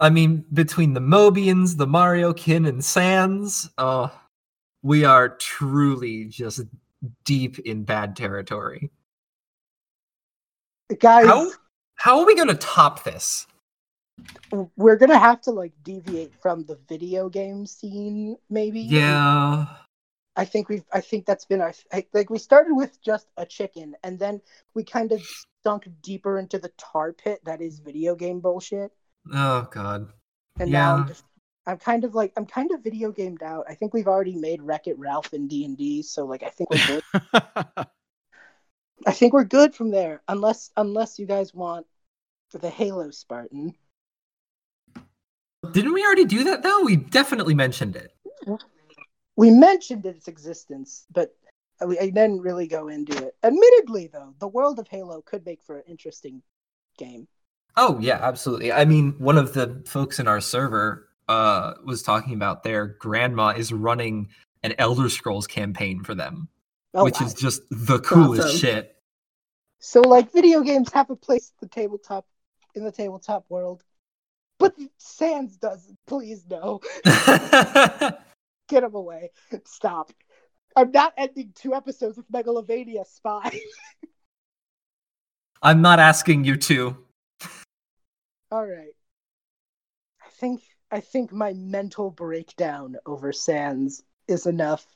I mean, between the Mobians, the Mario Kin, and Sans, oh we are truly just deep in bad territory. Guys, How how are we gonna top this? we're gonna have to like deviate from the video game scene, maybe. Yeah. I think we've. I think that's been our. I, like we started with just a chicken, and then we kind of sunk deeper into the tar pit that is video game bullshit. Oh god. And now I'm Yeah. just. I'm kind of like I'm kind of video gamed out. I think we've already made Wreck It Ralph in D and D, so like I think we're good. I think we're good from there, unless unless you guys want the Halo Spartan. Didn't we already do that though? We definitely mentioned it. We mentioned its existence, but we I didn't really go into it. Admittedly, though, the world of Halo could make for an interesting game. Oh yeah, absolutely. I mean, one of the folks in our server uh was talking about their grandma is running an Elder Scrolls campaign for them, Oh, which wow. is just the coolest awesome. shit. so like video games have a place at the tabletop in the tabletop world, but Sans doesn't. Please no, get him away. Stop. I'm not ending two episodes with Megalovania Spy. I'm not asking you to. All right. I think I think my mental breakdown over Sans is enough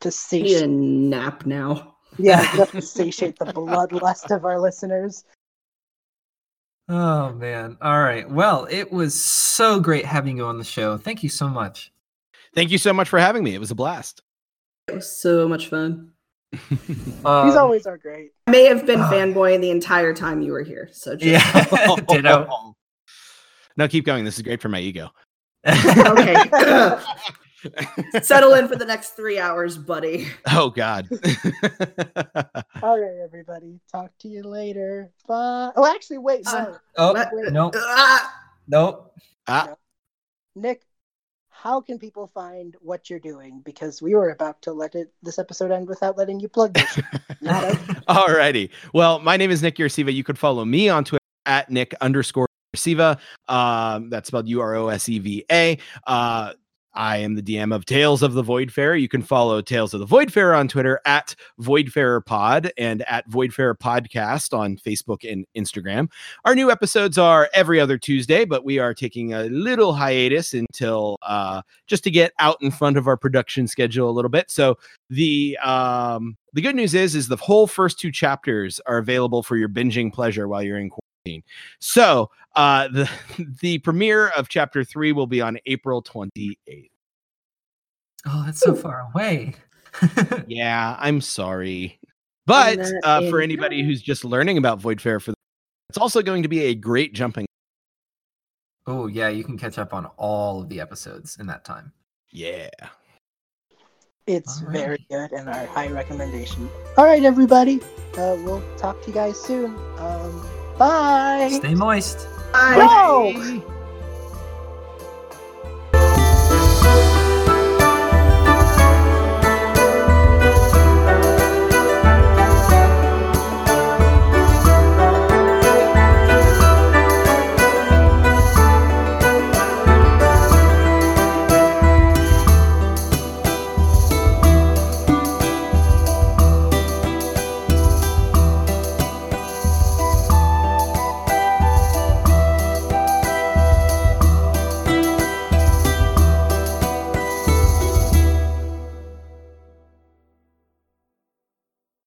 to Need a nap now. Yeah, enough to satiate the bloodlust of our listeners. Oh man. All right. Well, it was so great having you on the show. Thank you so much. Thank you so much for having me. It was a blast. It was so much fun. These Um, always are great. I may have been Ah. fanboying the entire time you were here. So just, Yeah. Ditto. No, keep going. This is great for my ego. okay. Settle in for the next three hours, buddy. oh God. All right, everybody. Talk to you later. Bye. Oh, actually, wait. No. Uh, oh What? no, Ah! no. ah, Nick, how can people find what you're doing? Because we were about to let it this episode end without letting you plug this. Not a- Alrighty. Well, my name is Nick Uroseva. You could follow me on Twitter at Nick underscore Uroseva. Um, that's spelled U R O S E V A. Uh, I am the DM of Tales of the Voidfarer. You can follow Tales of the Voidfarer on Twitter at Voidfarer Pod and at Voidfarer Podcast on Facebook and Instagram. Our new episodes are every other Tuesday, but we are taking a little hiatus until uh, just to get out in front of our production schedule a little bit. So the um the good news is is the whole first two chapters are available for your binging pleasure while you're in quarantine so uh the the premiere of chapter three will be on april 28th Oh, that's so far away. yeah i'm sorry but uh for anybody who's just learning about Voidfarer for the, it's also going to be a great jumping oh yeah, you can catch up on all of the episodes in that time. yeah It's All right. very good and our high recommendation. All right, everybody. Uh, we'll talk to you guys soon. Um, bye. Stay moist. Bye. Bro!